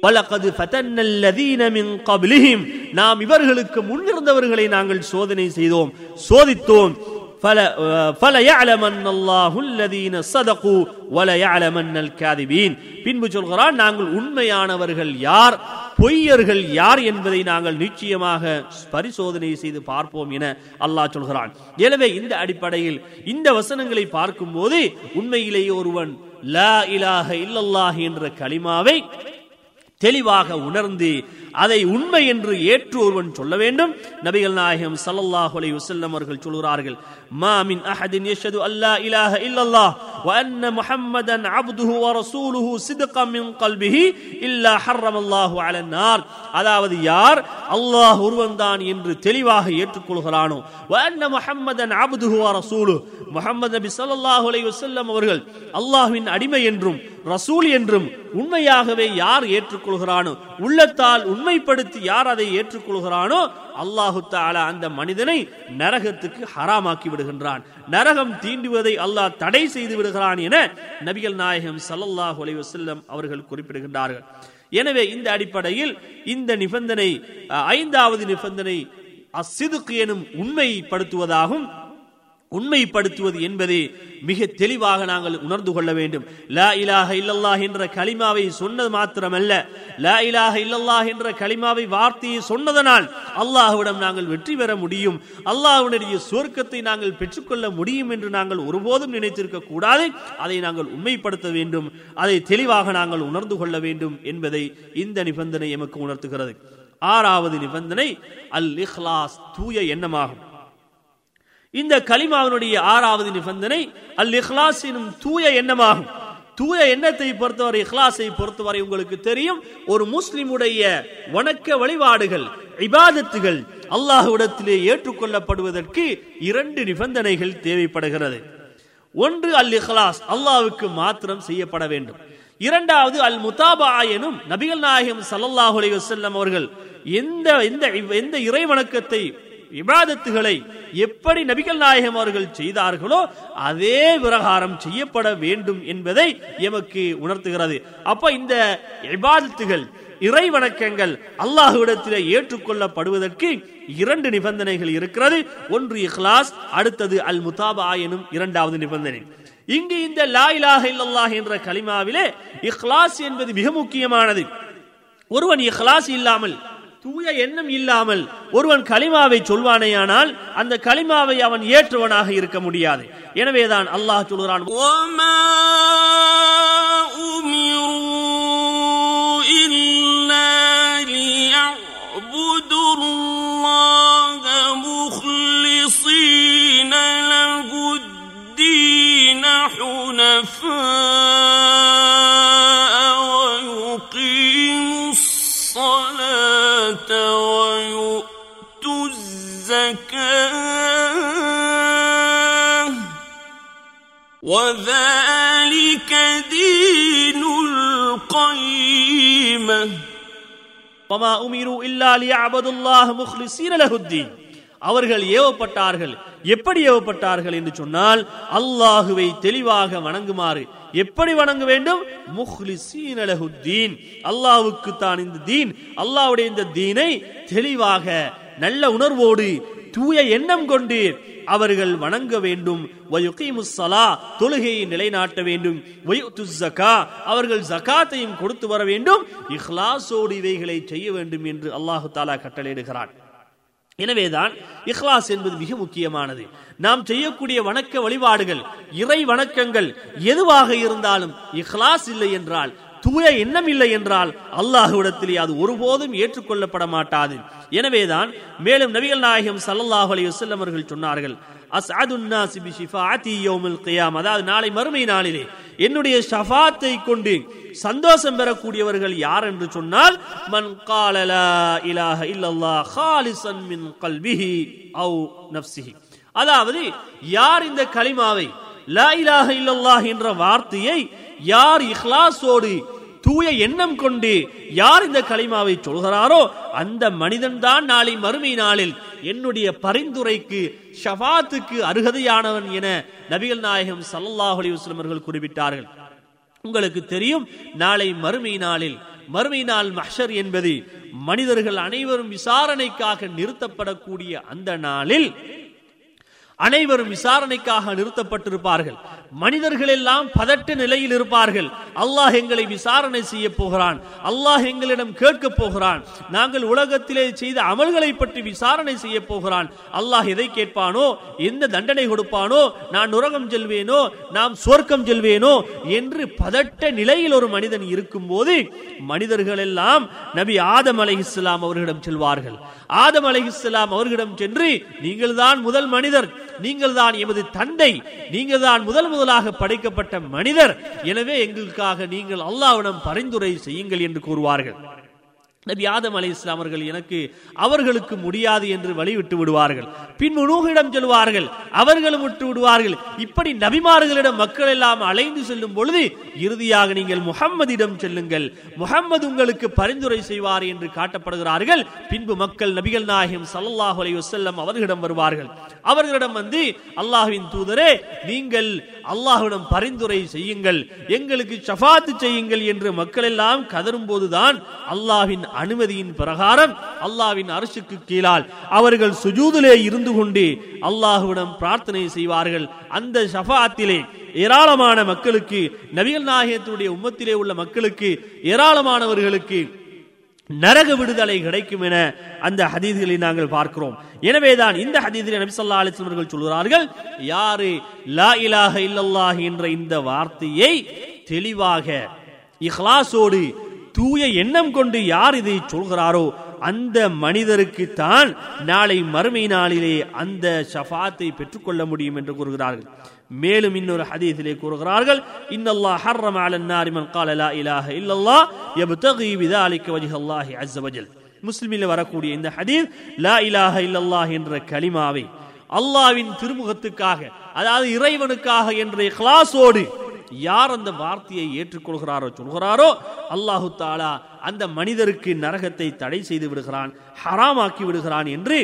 வலகது ஃபதன்னல்லதீன மின் கப்லிஹிம் நாம் இவர்களுக்கு முன்னிருந்தவர்களை நாங்கள் சோதனை செய்தோம் சோதித்தோம் பின்பு சொல்கிறான் நாங்கள் உண்மையானவர்கள் யார் பொய்யர்கள் யார் என்பதை நாங்கள் நிச்சயமாக பரிசோதனை செய்து பார்ப்போம் என அல்லாஹ் சொல்கிறான். எனவே இந்த அடிப்படையில் இந்த வசனங்களை பார்க்கும்போது உண்மையிலேயே ஒருவன் லா இலாக இல்லல்லாஹ் என்ற களிமாவை தெளிவாக உணர்ந்து அதை உண்மை என்று ஏற்று ஒருவன் சொல்ல வேண்டும். நபிகள் நாயகம் ஸல்லல்லாஹு அலைஹி வசல்லம் அவர்கள் சொல்கிறார்கள் மாமின் அஹதின் யஷது அல்லா இலாஹ இல்லல்லாஹ் வ முஹம்மதன் அப்துஹு வ ரசூலுஹு சித்கன் கல்பிஹி இல்லா ஹர்ரமல்லாஹு அலன் அதாவது யார் அல்லாஹ் ஒருவன்தான் என்று தெளிவாக ஏற்றுக்கொள்கிறானோ வ அன்ன முஹம்மதன் அப்துஹு வ ரசூலுஹு. முஹம்மது நபி ஸல்லல்லாஹு அலைஹி வஸல்லம் அவர்கள் அல்லாஹ்வின் அடிமை என்றும் ரசூல் என்றும் உண்மையாகவே யார் ஏற்றுக்கொள்கிறானோ உள்ளத்தால் உண்மைப்படுத்தி யார் அதை ஏற்றுக்கொள்கிறானோ அல்லாஹு தாலா அந்த மனிதனை நரகத்துக்கு ஹராமாக்கி விடுகின்றான். நரகம் தீண்டுவதை அல்லாஹ் தடை செய்து விடுகிறான் என நபிகள் நாயகம் ஸல்லல்லாஹு அலைவசல்லம் அவர்கள் குறிப்பிடுகின்றார்கள். எனவே இந்த அடிப்படையில் இந்த நிபந்தனை ஐந்தாவது நிபந்தனை அசிதுக்கு எனும் உண்மைப்படுத்துவதாகும். உண்மைப்படுத்துவது என்பது மிக தெளிவாக நாங்கள் உணர்ந்து கொள்ள வேண்டும். லா இலாக இல்லல்லாஹ் என்ற கலிமாவை சொன்னது மாத்திரமல்ல. லா இலாக இல்லல்லாஹ் என்ற கலிமாவை வார்த்தையை சொன்னதனால் அல்லாஹ்விடம் நாங்கள் வெற்றி பெற முடியும். அல்லாஹுடைய சுவர்க்கத்தை நாங்கள் பெற்றுக்கொள்ள முடியும் என்று நாங்கள் ஒருபோதும் நினைத்திருக்க கூடாது. அதை நாங்கள் உண்மைப்படுத்த வேண்டும். அதை தெளிவாக நாங்கள் உணர்ந்து கொள்ள வேண்டும் என்பதை இந்த நிபந்தனை எமக்கு உணர்த்துகிறது. ஆறாவது நிபந்தனை அல் இஹ்லாஸ் தூய எண்ணமாகும். இந்த கலிமாவினுடைய ஆறாவது நிபந்தனை அல் இஹ்லாஸ் எனும் தூய எண்ணமாகும். தூய எண்ணத்தை பொறுத்தவரை இஹ்லாஸை பொறுத்தவரை உங்களுக்கு தெரியும் ஒரு முஸ்லிமுடைய வணக்க வழிபாடுகள் இபாதத்துகள் அல்லாஹ்விடத்திலே ஏற்றுக்கொள்ளப்படுவதற்கு இரண்டு நிபந்தனைகள் தேவைப்படுகிறது. ஒன்று அல் இஹ்லாஸ் அல்லாவுக்கு மாத்திரம் செய்யப்பட வேண்டும். இரண்டாவது அல் முதாபா எனும் நபிகள் நாயகம் சல்லாஹ் அலி வசல்லம் அவர்கள் எந்த எந்த எந்த இறை வணக்கத்தை விவாதத்துகளை எப்படி நபிகள் நாயகம் அவர்கள் செய்தார்களோ அதே விவகாரம் செய்யப்பட வேண்டும் என்பதை எமக்கு உணர்த்துகிறது. அப்ப இந்த விவாதத்துகள் இறை வணக்கங்கள் அல்லாஹுவிடத்தில் ஏற்றுக்கொள்ளப்படுவதற்கு இரண்டு நிபந்தனைகள் இருக்கிறது. ஒன்று இஹ்லாஸ் அடுத்தது அல் முதாபா எனும் இரண்டாவது நிபந்தனை. இங்கு இந்த லா இலாஹ இல்லல்லாஹ் என்ற கலிமாவிலே இஹ்லாஸ் என்பது மிக முக்கியமானது. ஒருவன் இஹ்லாஸ் இல்லாமல் தூய எண்ணம் இல்லாமல் ஒருவன் கலிமாவை சொல்வானேயானால் அந்த கலிமாவை அவன் ஏற்றுவனாக இருக்க முடியாது எனவேதான் அல்லாஹ் சொல்கிறான் وما الصلاة ويؤتوا الزكاة. وذلك دين القيمة. وما أمروا إلا ليعبدوا الله مخلصين له الدين. அவர்கள் ஏவப்பட்டார்கள். எப்படி ஏவப்பட்டார்கள் என்று சொன்னால் அல்லாஹுவை தெளிவாக வணங்குமாறு. எப்படி வணங்க வேண்டும்? முஹ்லிசீன் அல்லாவுக்கு தான் இந்த தீன். அல்லாவுடைய இந்த தீனை தெளிவாக நல்ல உணர்வோடு தூய எண்ணம் கொண்டு அவர்கள் வணங்க வேண்டும். வயுகீமுஸ் தொழுகையை நிலைநாட்ட வேண்டும். வயுத்துஸ் அவர்கள் ஜகாத்தையும் கொடுத்து வர வேண்டும். இஹ்லாசோடு இவைகளை செய்ய வேண்டும் என்று அல்லாஹு தாலா கட்டளையிடுகிறான். எனவேதான் இஹ்லாஸ் என்பது மிக முக்கியமானது. நாம் செய்யக்கூடிய வணக்க வழிபாடுகள் இறை வணக்கங்கள் எதுவாக இருந்தாலும் இஹ்லாஸ் இல்லை என்றால் தூய எண்ணம் இல்லை என்றால் அல்லாஹ்விடத்திலே அது ஒருபோதும் ஏற்றுக்கொள்ளப்பட மாட்டாது. எனவேதான் மேலும் நபிகள் நாயகம் ஸல்லல்லாஹு அலி வசல்லம் அவர்கள் சொன்னார்கள் அஸ்அதுன் நாஸி அதாவது நாளை மறுமை நாளிலே என்னுடைய ஷஃபாத்தை கொண்டு சந்தோஷம் பெறக்கூடியவர்கள் யார் என்று சொன்னால் மன் காலலா இலாஹ இல்லல்லா காலிசன் மின் கல்விஹி அவு நஃப்ஸிஹி அதாவது யார் இந்த கலிமாவை லா இலாஹ இல்லல்லாஹ் என்ற வார்த்தையை யார் இஹ்லாஸோடு தூய எண்ணம் கொண்டு யார் இந்த கலிமாவை சொல்கிறாரோ அந்த மனிதன் தான் நாளை மறுமை நாளில் என்னுடைய பரிந்துரைக்கு ஷஃபாத்துக்கு அருகதையானவன் என நபிகள் நாயகம் ஸல்லல்லாஹு அலைஹி அவர்கள் குறிப்பிட்டார்கள். உங்களுக்கு தெரியும் நாளை மறுமை நாளில் மறுமை நாள் மஹர் என்பது மனிதர்கள் அனைவரும் விசாரணைக்காக நிறுத்தப்படக்கூடிய அந்த நாளில் அனைவரும் விசாரணைக்காக நிறுத்தப்பட்டிருப்பார்கள். மனிதர்கள் எல்லாம் பதட்ட நிலையில் இருப்பார்கள். அல்லாஹ் எங்களை விசாரணை செய்ய போகிறான். அல்லாஹ் எங்களிடம் கேட்க போகிறான். நாங்கள் உலகத்திலே செய்த அமல்களை பற்றி விசாரணை செய்ய போகிறான். அல்லாஹ் எதை கேட்பானோ எந்த தண்டனை கொடுப்பானோ நான் நுரகம் செல்வேனோ நாம் சொர்க்கம் செல்வேனோ என்று பதட்ட நிலையில் ஒரு மனிதன் இருக்கும்போது மனிதர்கள் எல்லாம் நபி ஆதம் அலைஹிஸ்ஸலாம் அவர்களிடம் செல்வார்கள். ஆதம் அலைஹிஸ்ஸலாம் அவர்களிடம் சென்று நீங்கள் தான் முதல் மனிதர். நீங்கள் தான் எமது தந்தை. நீங்கள் தான் முதல் முதலாக படைக்கப்பட்ட மனிதர். எனவே எங்களுக்காக நீங்கள் அல்லாவிடம் பரிந்துரை செய்யுங்கள் என்று கூறுவார்கள். நபி ஆதம் அலை இஸ்லாமர்கள் எனக்கு அவர்களுக்கு முடியாது என்று வழிவிட்டு விடுவார்கள். பின் முனூகிடம் செல்வார்கள் அவர்களும் விட்டு விடுவார்கள். இப்படி நபிமார்களிடம் மக்கள் எல்லாம் அலைந்து செல்லும் பொழுது இறுதியாக நீங்கள் முகம்மதிடம் செல்லுங்கள். முகம்மது உங்களுக்கு பரிந்துரை செய்வார் என்று காட்டப்படுகிறார்கள். பின்பு மக்கள் நபிகள் நாயகம் சல்லாஹ் அலைஹி வசல்லம் அவர்களிடம் வருவார்கள். அவர்களிடம் வந்து அல்லாஹுவின் தூதரே நீங்கள் அல்லாஹ்விடம் பரிந்துரை செய்யுங்கள் எங்களுக்கு ஷஃபாத்து செய்யுங்கள் என்று மக்கள் எல்லாம் கதரும் போதுதான் அல்லாவின் அனுமதியின் பிரகாரம் அல்லாஹ்வின் அரசுக்கு கீழால் அவர்கள் சுஜூதிலே இருந்து கொண்டு அல்லாஹுடன் பிரார்த்தனை செய்வார்கள். அந்த ஷஃபாத்திலே ஏராளமான மக்களுக்கு நபிகள் நாயகத்துடைய உம்மத்திலே உள்ள மக்களுக்கு ஏராளமானவர்களுக்கு நரக விடுதலை கிடைக்கும் என அந்த ஹதீதுகளை நாங்கள் பார்க்கிறோம். எனவேதான் இந்த ஹதீதிலே நபி ஸல்லல்லாஹு சொல்கிறார்கள் யாரு லா இலாக இல்லல்லாஹ் என்ற இந்த வார்த்தையை தெளிவாக இஹ்லாசோடு தூய எண்ணம் கொண்டு யார் இதை சொல்கிறாரோ அந்த மனிதருக்கு தான் நாளை மறுமை நாளிலே அந்த ஷஃபாத்தை பெற்றுக்கொள்ள முடியும் என்று கூறுகிறார்கள். மேலும் இன்னொரு ஹதீஸிலே கூறுகிறார்கள் இன்னல்லா ஹர்ரம் அலன் நாரிமன் கால லா இலாஹ இல்லல்லா யப்தகி பிதாலிக வஜ்ஹல்லாஹி அஸ்ஸ வஜல். முஸ்லிமில் வரக்கூடிய இந்த ஹதீஸ் லா இலாஹ இல்லல்லாஹ் என்ற கலிமாவை அல்லாவின் திருமுகத்துக்காக அதாவது இறைவனுக்காக என்ற இஹ்லாஸோடு யார் அந்த வார்த்தையை ஏற்றுக்கொள்கிறாரோ சொல்கிறாரோ அல்லாஹு தாலா அந்த மனிதருக்கு நரகத்தை தடை செய்து விடுகிறான் ஹராமாக்கி விடுகிறான் என்று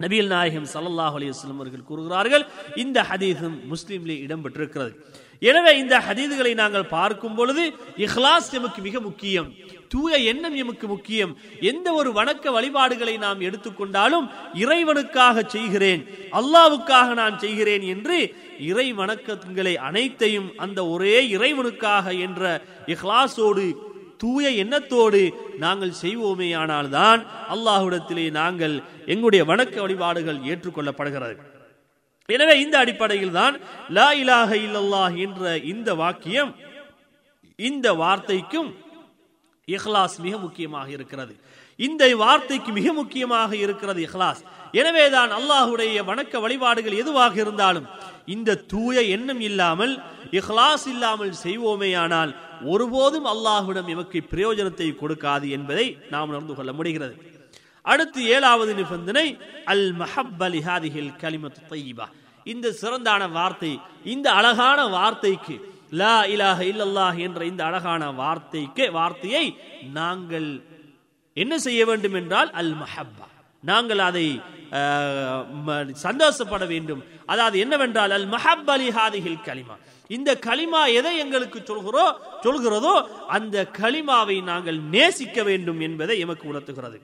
நபிகள் நாயகம் சல்லாஹ் அலிஸ்லம் அவர்கள் கூறுகிறார்கள் இந்த ஹதீஸும் முஸ்லிம்லே இடம்பெற்றிருக்கிறது. எனவே இந்த ஹதீதுகளை நாங்கள் பார்க்கும் பொழுது இஹ்லாஸ் எமக்கு மிக முக்கியம் தூய எண்ணம் எமக்கு முக்கியம் எந்த ஒரு வணக்க வழிபாடுகளை நாம் எடுத்துக்கொண்டாலும் இறைவனுக்காக செய்கிறேன் அல்லாவுக்காக நான் செய்கிறேன் என்று இறை வணக்கங்களை அனைத்தையும் அந்த ஒரே இறைவனுக்காக என்ற இஹ்லாஸோடு தூய எண்ணத்தோடு நாங்கள் செய்வோமேயானால் தான் அல்லாஹுடத்திலே நாங்கள் எங்களுடைய வணக்க வழிபாடுகள் ஏற்றுக்கொள்ளப்படுகிறது. எனவே இந்த அடிப்படையில் தான் லா இலாக இல்லல்லாஹ் என்ற இந்த வாக்கியம் இந்த வார்த்தைக்கும் இஹ்லாஸ் மிக முக்கியமாக இருக்கிறது. இந்த வார்த்தைக்கு மிக முக்கியமாக இருக்கிறது இஹ்லாஸ். எனவேதான் அல்லாஹுடைய வணக்க வழிபாடுகள் எதுவாக இருந்தாலும் இந்த தூய எண்ணம் இல்லாமல் இஹ்லாஸ் இல்லாமல் செய்வோமேயானால் ஒருபோதும் அல்லாஹுடம் எமக்கு பிரயோஜனத்தை கொடுக்காது என்பதை நாம் உணர்ந்து கொள்ள முடிகிறது. அடுத்து ஏழாவது நிபந்தனை அல் மஹப்பலி ஹாதிஹில் கலிமத்து தையிபா. இந்த சிறந்தான வார்த்தை இந்த அழகான வார்த்தைக்கு லா இலாஹ இல்லல்லாஹ் என்ற இந்த அழகான வார்த்தைக்கு வார்த்தையை நாங்கள் என்ன செய்ய வேண்டும் என்றால் அல் மஹப்பா நாங்கள் அதை ம- சந்தோஷப்பட வேண்டும். அதாவது என்னவென்றால் அல் மஹப் அலி ஹாதிஹில் கலிமா. இந்த கலிமா எதை எங்களுக்கு சொல்கிறோ சொல்கிறதோ அந்த கலிமாவை நாங்கள் நேசிக்க வேண்டும் என்பதை எமக்கு உணர்த்துகிறது.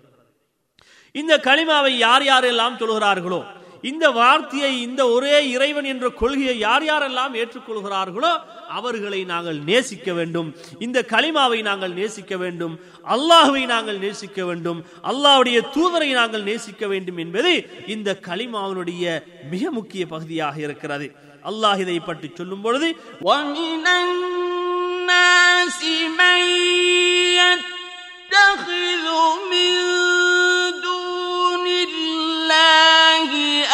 இந்த களிமாவை யார் யாரெல்லாம் சொல்கிறார்களோ இந்த வார்த்தையை இந்த ஒரே இறைவன் என்ற கொள்கையை யார் யாரெல்லாம் ஏற்றுக்கொள்கிறார்களோ அவர்களை நாங்கள் நேசிக்க வேண்டும் இந்த களிமாவை நாங்கள் நேசிக்க வேண்டும் அல்லாஹுவை நாங்கள் நேசிக்க வேண்டும் அல்லாஹ்வுடைய தூதரை நாங்கள் நேசிக்க வேண்டும் என்பது இந்த களிமாவினுடைய மிக முக்கிய பகுதியாக இருக்கிறது அல்லாஹ் இதை பற்றி சொல்லும் பொழுது ومن الناس من يتخذ من دون الله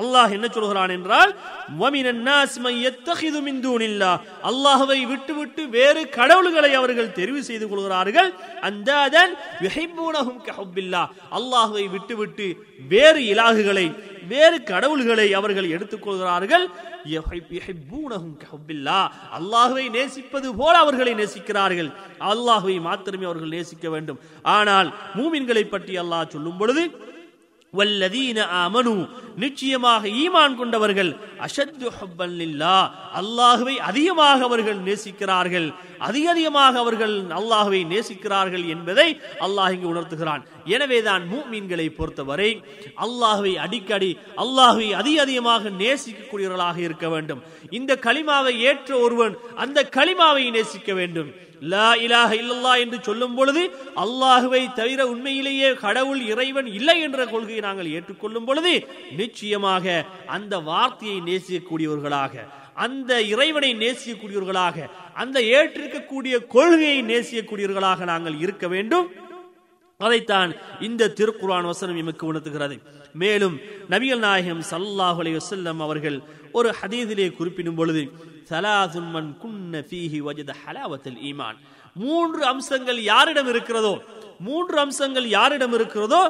அல்லாஹ் என்ன சொல்கிறான் என்றால் அல்லாஹவை விட்டுவிட்டு வேறு கடவுள்களை அவர்கள் தெரிவு செய்து கொள்கிறார்கள். அந்த அல்லாஹுவை விட்டுவிட்டு வேறு இலாகுகளை வேறு கடவுள்களை அவர்கள் எடுத்துக்கொள்கிறார்கள் அல்லாஹுவை நேசிப்பது போல அவர்களை நேசிக்கிறார்கள். அல்லாஹுவை மாத்திரமே அவர்கள் நேசிக்க வேண்டும். ஆனால் மூமின்களை பற்றி அல்லாஹ் சொல்லும் பொழுது வல்லதீன ஆமனு நிச்சயமாக ஈமான் கொண்டவர்கள் அஷத்து ஹப்பல்லில்லா அல்லாஹுவை அதிகமாக அவர்கள் நேசிக்கிறார்கள் அதிக அதிகமாக அவர்கள் அல்லாஹுவை நேசிக்கிறார்கள் என்பதை அல்லாஹ் இங்கு உணர்த்துகிறான். எனவேதான் மூமீன்களை பொறுத்தவரை அல்லாஹுவை அடிக்கடி அல்லாஹுவை அதிக அதிகமாக நேசிக்கக்கூடியவர்களாக இருக்க வேண்டும். இந்த களிமாவை ஏற்ற ஒருவன் அந்த களிமாவை நேசிக்க வேண்டும். லா இலாக இல்லல்லா என்று சொல்லும் பொழுது அல்லாஹுவை தவிர உண்மையிலேயே கடவுள் இறைவன் இல்லை என்ற கொள்கையை நாங்கள் ஏற்றுக்கொள்ளும் பொழுது நிச்சயமாக அந்த வார்த்தையை நேசிக்கக்கூடியவர்களாக அந்த இறைவனை நேசிக்கக்கூடியவர்களாக அந்த ஏற்றிருக்கக்கூடிய கொள்கையை நேசிக்கக்கூடியவர்களாக நாங்கள் இருக்க வேண்டும். அதைத்தான் இந்த திருக்குர்ஆன் வசனம் எமக்கு உணர்த்துகிறது. மேலும் நபிகள் நாயகம் சல்லாஹ் அலி வசல்லம் அவர்கள் ஒரு ஹதீதிலே குறிப்பிடும் பொழுது சலாசுன் மன் குன்ன ஃபீஹி வஜத ஹலாவத்தல் ஈமான் மூன்று அம்சங்கள் யாரிடம் இருக்கிறதோ மூன்று அம்சங்கள் யாரிடம் இருக்கிறதோ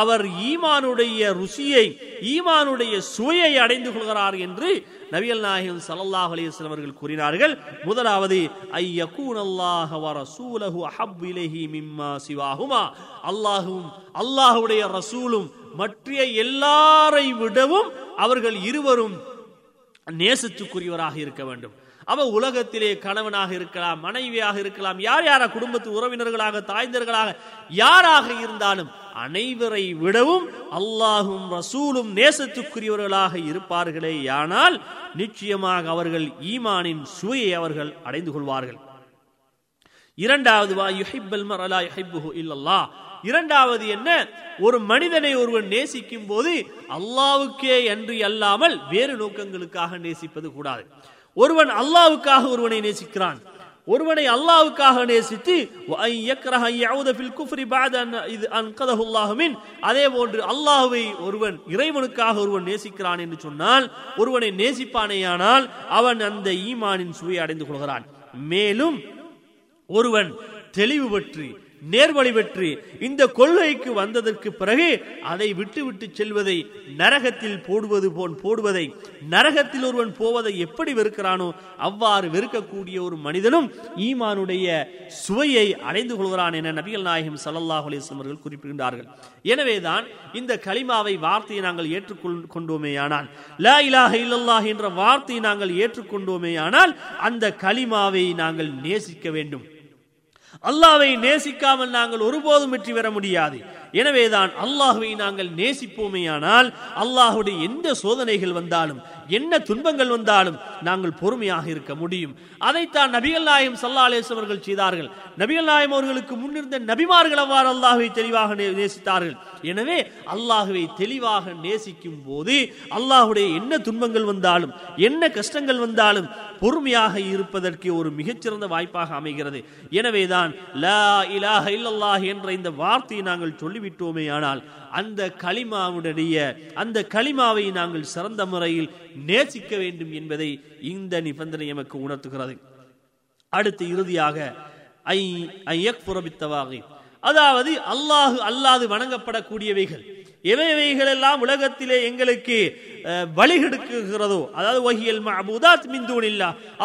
அவர் ஈமானுடைய ருசியை ஈமானுடைய சுவையை அடைந்து கொள்கிறார் என்று நவியல் நாயகம் சல்லாஹ் அலைஹி அவர்கள் கூறினார்கள். முதலாவது ஐயகூன் அல்லாஹ வர ரசூலஹு அஹப் இலஹி மிம்மா சிவாகுமா அல்லாஹும் அல்லாஹுடைய ரசூலும் மற்ற எல்லாரை விடவும் அவர்கள் இருவரும் நேசத்துக்குரியவராக இருக்க வேண்டும். அவ உலகத்திலே கணவனாக இருக்கலாம் மனைவியாக இருக்கலாம் யார் யாரா குடும்பத்து உறவினர்களாக தாய்ந்தர்களாக யாராக இருந்தாலும் அனைவரை விடவும் அல்லாஹும் ரசூலும் நேசத்துக்குரியவர்களாக இருப்பார்களே ஆனால் நிச்சயமாக அவர்கள் ஈமானின் சுவையை அவர்கள் அடைந்து கொள்வார்கள். இரண்டாவது வா யுஹிப்பல் மரலா யுஹிப்புஹு இல்லல்லாஹ். இரண்டாவது என்ன? ஒரு மனிதனை ஒருவன் நேசிக்கும் போது அல்லாவுக்கே என்று அல்லாமல் வேறு நோக்கங்களுக்காக நேசிப்பது கூடாது. ஒருவன் அல்லாவுக்காக ஒருவனை நேசிக்கிறான். ஒருவனை அல்லாவுக்காக நேசித்து அதே போன்று அல்லாஹுவை ஒருவன் இறைவனுக்காக ஒருவன் நேசிக்கிறான் என்று சொன்னால் ஒருவனை நேசிப்பானேயானால் அவன் அந்த ஈமானின் சுவை அடைந்து கொள்கிறான். மேலும் ஒருவன் தெளிவு பற்றி நேர்வழி பெற்று இந்த கொள்கைக்கு வந்ததற்கு பிறகு அதை விட்டுவிட்டு செல்வதை நரகத்தில் போடுவது போன் போடுவதை நரகத்தில் ஒருவன் போவதை எப்படி வெறுக்கிறானோ அவ்வாறு வெறுக்கக்கூடிய ஒரு மனிதனும் ஈமானுடைய சுவையை அடைந்து கொள்கிறான் என நபிகள் நாயகம் சல்லாஹ் அலைஹி அவர்கள் குறிப்பிடுகின்றார்கள். எனவேதான் இந்த களிமாவை வார்த்தையை நாங்கள் ஏற்றுக்கொண்டோமேயானால் லா இலாஹ இல்லல்லாஹ் என்ற வார்த்தையை நாங்கள் ஏற்றுக்கொண்டோமேயானால் அந்த களிமாவை நாங்கள் நேசிக்க வேண்டும். அல்லாவை நேசிக்காமல் நாங்கள் ஒருபோதும் வெற்றி பெற முடியாது. எனவேதான் அல்லாஹுவை நாங்கள் நேசிப்போமேயானால் அல்லாஹுடைய எந்த சோதனைகள் வந்தாலும் என்ன துன்பங்கள் வந்தாலும் நாங்கள் பொறுமையாக இருக்க முடியும். அதைத்தான் நபிகள் நாயம் சல்லா அலேஸ் அவர்கள் செய்தார்கள். நபிகள் நாயம் அவர்களுக்கு முன்னிருந்த நபிமார்கள் அவ்வாறு அல்லாஹுவை தெளிவாக நேசித்தார்கள். எனவே அல்லாஹுவை தெளிவாக நேசிக்கும் போது அல்லாஹுடைய என்ன துன்பங்கள் வந்தாலும் என்ன கஷ்டங்கள் வந்தாலும் பொறுமையாக இருப்பதற்கு ஒரு மிகச்சிறந்த வாய்ப்பாக அமைகிறது. எனவேதான் லா இலாஹ இல்லல்லாஹ் என்ற இந்த வார்த்தையை நாங்கள் சொல்லி ஆனால் அந்த களிமாவுடைய அந்த களிமாவை நாங்கள் சிறந்த முறையில் நேசிக்க வேண்டும் என்பதை இந்த நிபந்தனை எமக்கு உணர்த்துகிறது. அடுத்து இறுதியாக ஐ ஐயக் பித்தவாகி. அதாவது அல்லாஹு அல்லாது வணங்கப்படக்கூடியவைகள். எவைகள் எல்லாம் உலகத்திலே எங்களுக்கு வழிகெடுக்குகிறதோ அதாவது வகியல் மஅபூதாத் மின்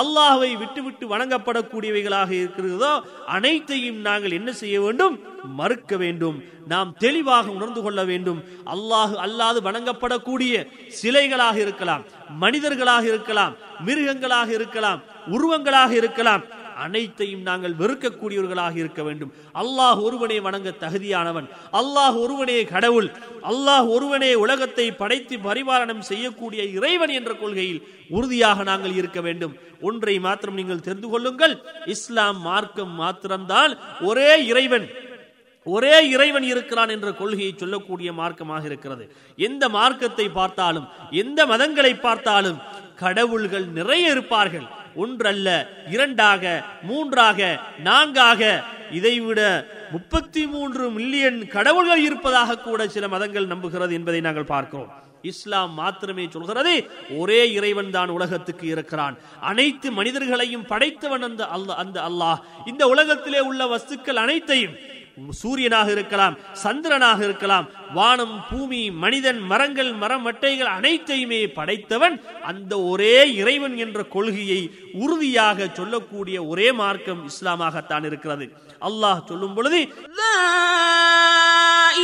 அல்லாஹை விட்டு விட்டுவிட்டு வணங்கப்படக்கூடியவைகளாக இருக்கிறதோ அனைத்தையும் நாங்கள் என்ன செய்ய வேண்டும்? மறுக்க வேண்டும். நாம் தெளிவாக உணர்ந்து கொள்ள வேண்டும். அல்லாஹ் அல்லாது வணங்கப்படக்கூடிய சிலைகளாக இருக்கலாம் மனிதர்களாக இருக்கலாம் மிருகங்களாக இருக்கலாம் உருவங்களாக இருக்கலாம் அனைத்தையும் நாங்கள் வெறுக்கக்கூடியவர்களாக இருக்க வேண்டும். அல்லாஹ் ஒருவனே வணங்க தகுதியானவன். அல்லாஹ் ஒருவனே கடவுள். அல்லாஹ் ஒருவனே உலகத்தை படைத்து பரிபாலனம் செய்யக்கூடிய இறைவன் என்ற கொள்கையில் உறுதியாக நாங்கள் இருக்க வேண்டும். ஒன்றை மாத்திரம் நீங்கள் தெரிந்து கொள்ளுங்கள். இஸ்லாம் மார்க்கம் மாத்திரம்தான் ஒரே இறைவன். ஒரே இறைவன் இருக்கிறான் என்ற கொள்கையை சொல்லக்கூடிய மார்க்கமாக இருக்கிறது. எந்த மார்க்கத்தை பார்த்தாலும் எந்த மதங்களை பார்த்தாலும் கடவுள்கள் நிறைய இருப்பார்கள். ஒன்றல்ல இரண்டாக மூன்றாக நான்காக. இதைவிட முப்பத்தி மூன்று மில்லியன் கடவுள்கள் இருப்பதாக கூட சில மதங்கள் நம்புகிறது என்பதை நாங்கள் பார்க்கிறோம். இஸ்லாம் மாத்திரமே சொல்கிறது ஒரே இறைவன் தான் உலகத்துக்கு இருக்கிறான். அனைத்து மனிதர்களையும் படைத்தவன் அந்த அல்லாஹ் அந்த அல்லாஹ். இந்த உலகத்திலே உள்ள வஸ்துக்கள் அனைத்தையும் சூரியனாக இருக்கலாம் சந்திரனாக இருக்கலாம் வானம் பூமி மனிதன் மரங்கள் மரம் மட்டைகள் அனைத்தையுமே படைத்தவன் அந்த ஒரே இறைவன் என்ற கொள்கையை உறுதியாக சொல்லக்கூடிய ஒரே மார்க்கம் இஸ்லாமாகத்தான் இருக்கிறது அல்லாஹ் சொல்லும் பொழுது لا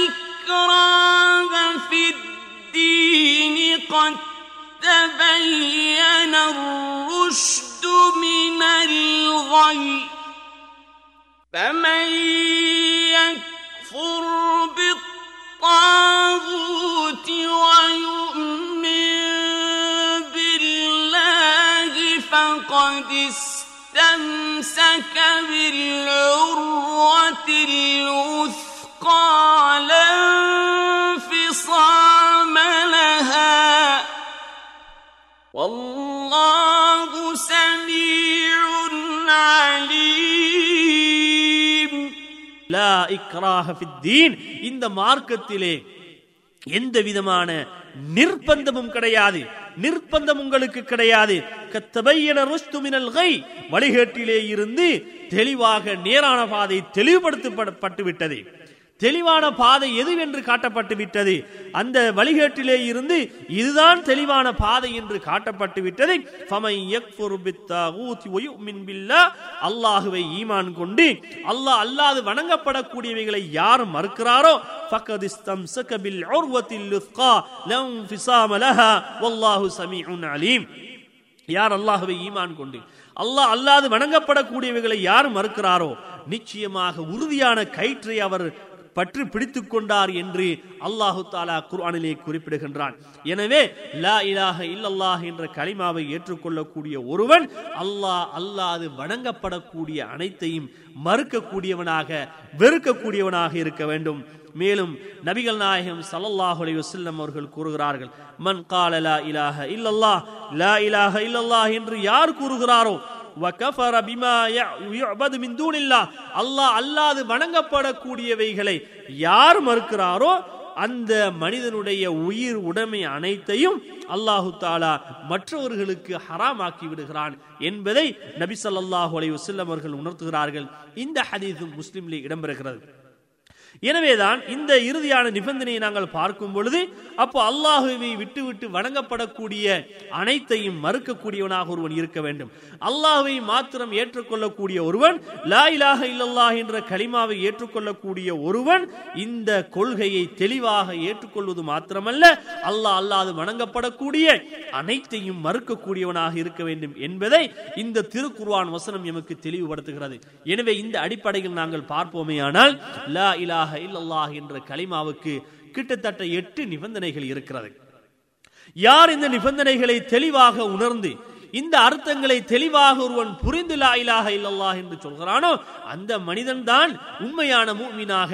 إكراه في الدين قد تبين الرشد من الغي فمن يكفر بالطاغوت ويؤمن بالله فقد استمسك بالعروة الوثقى لا لها والله இந்த மார்க்கத்திலே எந்த விதமான நிர்பந்தமும் கிடையாது. நிர்பந்தம் உங்களுக்கு கிடையாது. வழிகேட்டிலே இருந்து தெளிவாக நேரான பாதை தெளிவுபடுத்தப்பட்டு விட்டது. தெளிவான பாதை எதுவென்று காட்டப்பட்டு விட்டது அந்த வழிகேட்டிலே இருந்து இதுதான் தெளிவான பாதை என்று காட்டப்பட்டு விட்டது ஃபமை ஈமான் கொண்டு அல்லாஹ் அல்லாது வணங்கப்படக்கூடியவைகளை யார் மறுக்கிறாரோ? ஃபக்கத் இஸ்தம்சக பில் உர்வத்தில் லுஸ்கா. லம் அலீம். யார் அல்லாஹுவை ஈமான் கொண்டு அல்லாஹ் அல்லாது வணங்கப்படக்கூடியவைகளை யார் மறுக்கிறாரோ? நிச்சயமாக உறுதியான கயிற்றை அவர் பற்றி பிடித்துக் கொண்டார் என்று அல்லாஹு தாலா குர்ஆனிலே குறிப்பிடுகின்றான். எனவே லா இலாக இல்லல்லாஹ் என்ற கலிமாவை ஏற்றுக்கொள்ளக்கூடிய ஒருவன் அல்லாஹ் அல்லாது வணங்கப்படக்கூடிய அனைத்தையும் மறுக்கக்கூடியவனாக வெறுக்கக்கூடியவனாக இருக்க வேண்டும். மேலும் நபிகள் நாயகம் ஸல்லல்லாஹு அலைஹி வஸல்லம் அவர்கள் கூறுகிறார்கள் மன் கால லா இலாஹ இல்லல்லாஹ் லா இலாஹ இல்லல்லாஹ் என்று யார் கூறுகிறாரோ وكفر بما يعبد من دون الله அல்லாஹ் அல்லாது வணங்கப்படக்கூடியவைகளை யார் மறுக்கிறாரோ அந்த மனிதனுடைய உயிர் உடைமை அனைத்தையும் அல்லாஹு தாலா மற்றவர்களுக்கு ஹராமாக்கி விடுகிறான் என்பதை நபி ஸல்லல்லாஹு அலைஹி வஸல்லம் அவர்கள் உணர்த்துகிறார்கள் இந்த ஹதீஸும் முஸ்லிமிலே இடம்பெறுகிறது எனவேதான் இந்த இறுதியான நிபந்தனையை நாங்கள் பார்க்கும் பொழுது அப்போ அல்லாஹுவை விட்டு விட்டு வணங்கப்படக்கூடிய அனைத்தையும் மறுக்கக்கூடியவனாக ஒருவன் இருக்க வேண்டும். அல்லாஹுவை மாத்திரம் ஏற்றுக்கொள்ளக்கூடிய ஒருவன் லா இலாக இல்லல்லா என்ற கலிமாவை ஏற்றுக்கொள்ளக்கூடிய ஒருவன் இந்த கொள்கையை தெளிவாக ஏற்றுக்கொள்வது மாத்திரமல்ல அல்லாஹ் அல்லாது வணங்கப்படக்கூடிய அனைத்தையும் மறுக்கக்கூடியவனாக இருக்க வேண்டும் என்பதை இந்த திருக்குர்வான் வசனம் எமக்கு தெளிவுபடுத்துகிறது. எனவே இந்த அடிப்படையில் நாங்கள் பார்ப்போமேயானால் லா இல்லாஹ இல்லல்லாஹ் என்ற கலிமாவுக்கு கிட்டத்தட்ட எட்டு நிபந்தனைகள் இருக்கிறது. யார் இந்த நிபந்தனைகளை தெளிவாக உணர்ந்து இந்த அர்த்தங்களை தெளிவாக ஒருவன் புரிந்து லா இல்லல்லாஹ் என்று சொல்கிறானோ அந்த மனிதன் தான் உண்மையான மூமினாக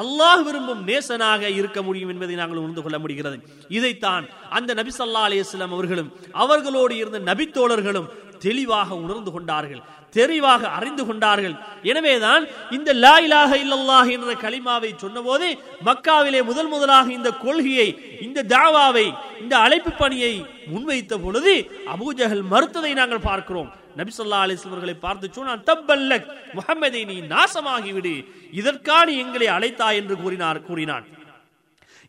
அல்லாஹ் விரும்பும் நேசனாக இருக்க முடியும் என்பதை நாங்கள் உணர்ந்து கொள்ள முடிகிறது. இதைத்தான் அந்த நபி சல்லா அலைஹி அவர்களும் அவர்களோடு இருந்த நபித்தோழர்களும் தெளிவாக உணர்ந்து கொண்டார்கள் தெளிவாக அறிந்து கொண்டார்கள். எனவேதான் இந்த லா இலாக இல்லல்லாஹ் என்ற கலிமாவை சொன்னபோது மக்காவிலே முதல் முதலாக இந்த கொள்கையை இந்த தாவாவை இந்த அழைப்பு பணியை முன்வைத்த பொழுது அபூஜகல் மறுத்ததை நாங்கள் பார்க்கிறோம். நபி சொல்லா அவர்களை பார்த்து சொன்னான் தப்பல்லக் முகமதை நீ நாசமாகிவிடு இதற்கான எங்களை அழைத்தாய் என்று கூறினார் கூறினான்.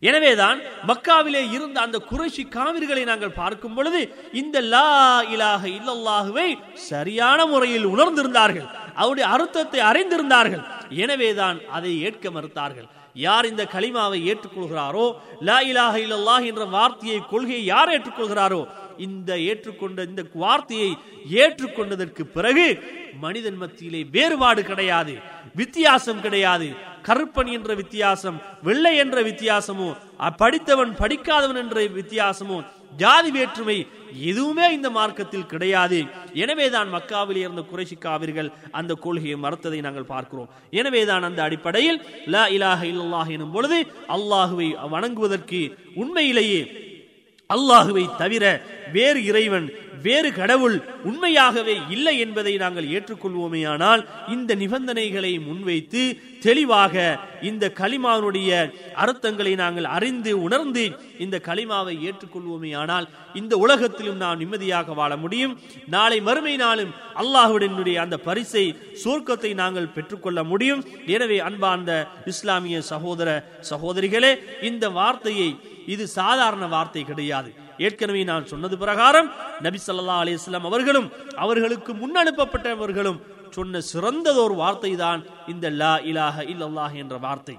எனவேதான் மக்காவிலே இருந்த அந்த குறைஷி காவிர்களை நாங்கள் பார்க்கும் பொழுது இந்த லா இலாக இல்லல்லாஹுவை சரியான முறையில் உணர்ந்திருந்தார்கள். அவருடைய அர்த்தத்தை அறிந்திருந்தார்கள். எனவேதான் அதை ஏற்க மறுத்தார்கள். யார் இந்த களிமாவை ஏற்றுக்கொள்கிறாரோ லா இலாக இல்லல்லாஹ் என்ற வார்த்தையை கொள்கையை யார் ஏற்றுக்கொள்கிறாரோ இந்த ஏற்றுக்கொண்ட இந்த வார்த்தையை ஏற்றுக்கொண்டதற்கு பிறகு மனிதன் மத்தியிலே வேறுபாடு கிடையாது வித்தியாசம் கிடையாது. கருப்பன் என்ற வித்தியாசம் வெள்ளை என்ற வித்தியாசமோ படித்தவன் படிக்காதவன் என்ற வித்தியாசமோ ஜாதி வேற்றுமை எதுவுமே இந்த மார்க்கத்தில் கிடையாது. எனவேதான் மக்காவில் இருந்த குறைசி காவிர்கள் அந்த கொள்கையை மறுத்ததை நாங்கள் பார்க்கிறோம். எனவேதான் அந்த அடிப்படையில் ல இலாக இல்லாஹ் எனும் பொழுது அல்லாஹுவை வணங்குவதற்கு உண்மையிலேயே அல்லாஹுவை தவிர வேறு இறைவன் வேறு கடவுள் உண்மையாகவே இல்லை என்பதை நாங்கள் ஏற்றுக்கொள்வோமேயானால் இந்த நிபந்தனைகளை முன்வைத்து தெளிவாக இந்த கலிமாவுடைய அர்த்தங்களை நாங்கள் அறிந்து உணர்ந்து இந்த களிமாவை ஏற்றுக்கொள்வோமேயானால் இந்த உலகத்திலும் நாம் நிம்மதியாக வாழ முடியும். நாளை மறுமை நாளும் அல்லாஹுடனுடைய அந்த பரிசை சோர்க்கத்தை நாங்கள் பெற்றுக்கொள்ள முடியும். எனவே அன்பார்ந்த இஸ்லாமிய சகோதர சகோதரிகளே இந்த வார்த்தையை இது சாதாரண வார்த்தை கிடையாது. ஏற்கனவே நான் சொன்னது பிரகாரம் நபி சல்லா அலிஸ்லாம் அவர்களும் அவர்களுக்கு முன்னனுப்பப்பட்டவர்களும் சொன்ன சிறந்ததோர் வார்த்தை தான் இந்த லா இலாஹ இல்லல்லாஹ் என்ற வார்த்தை.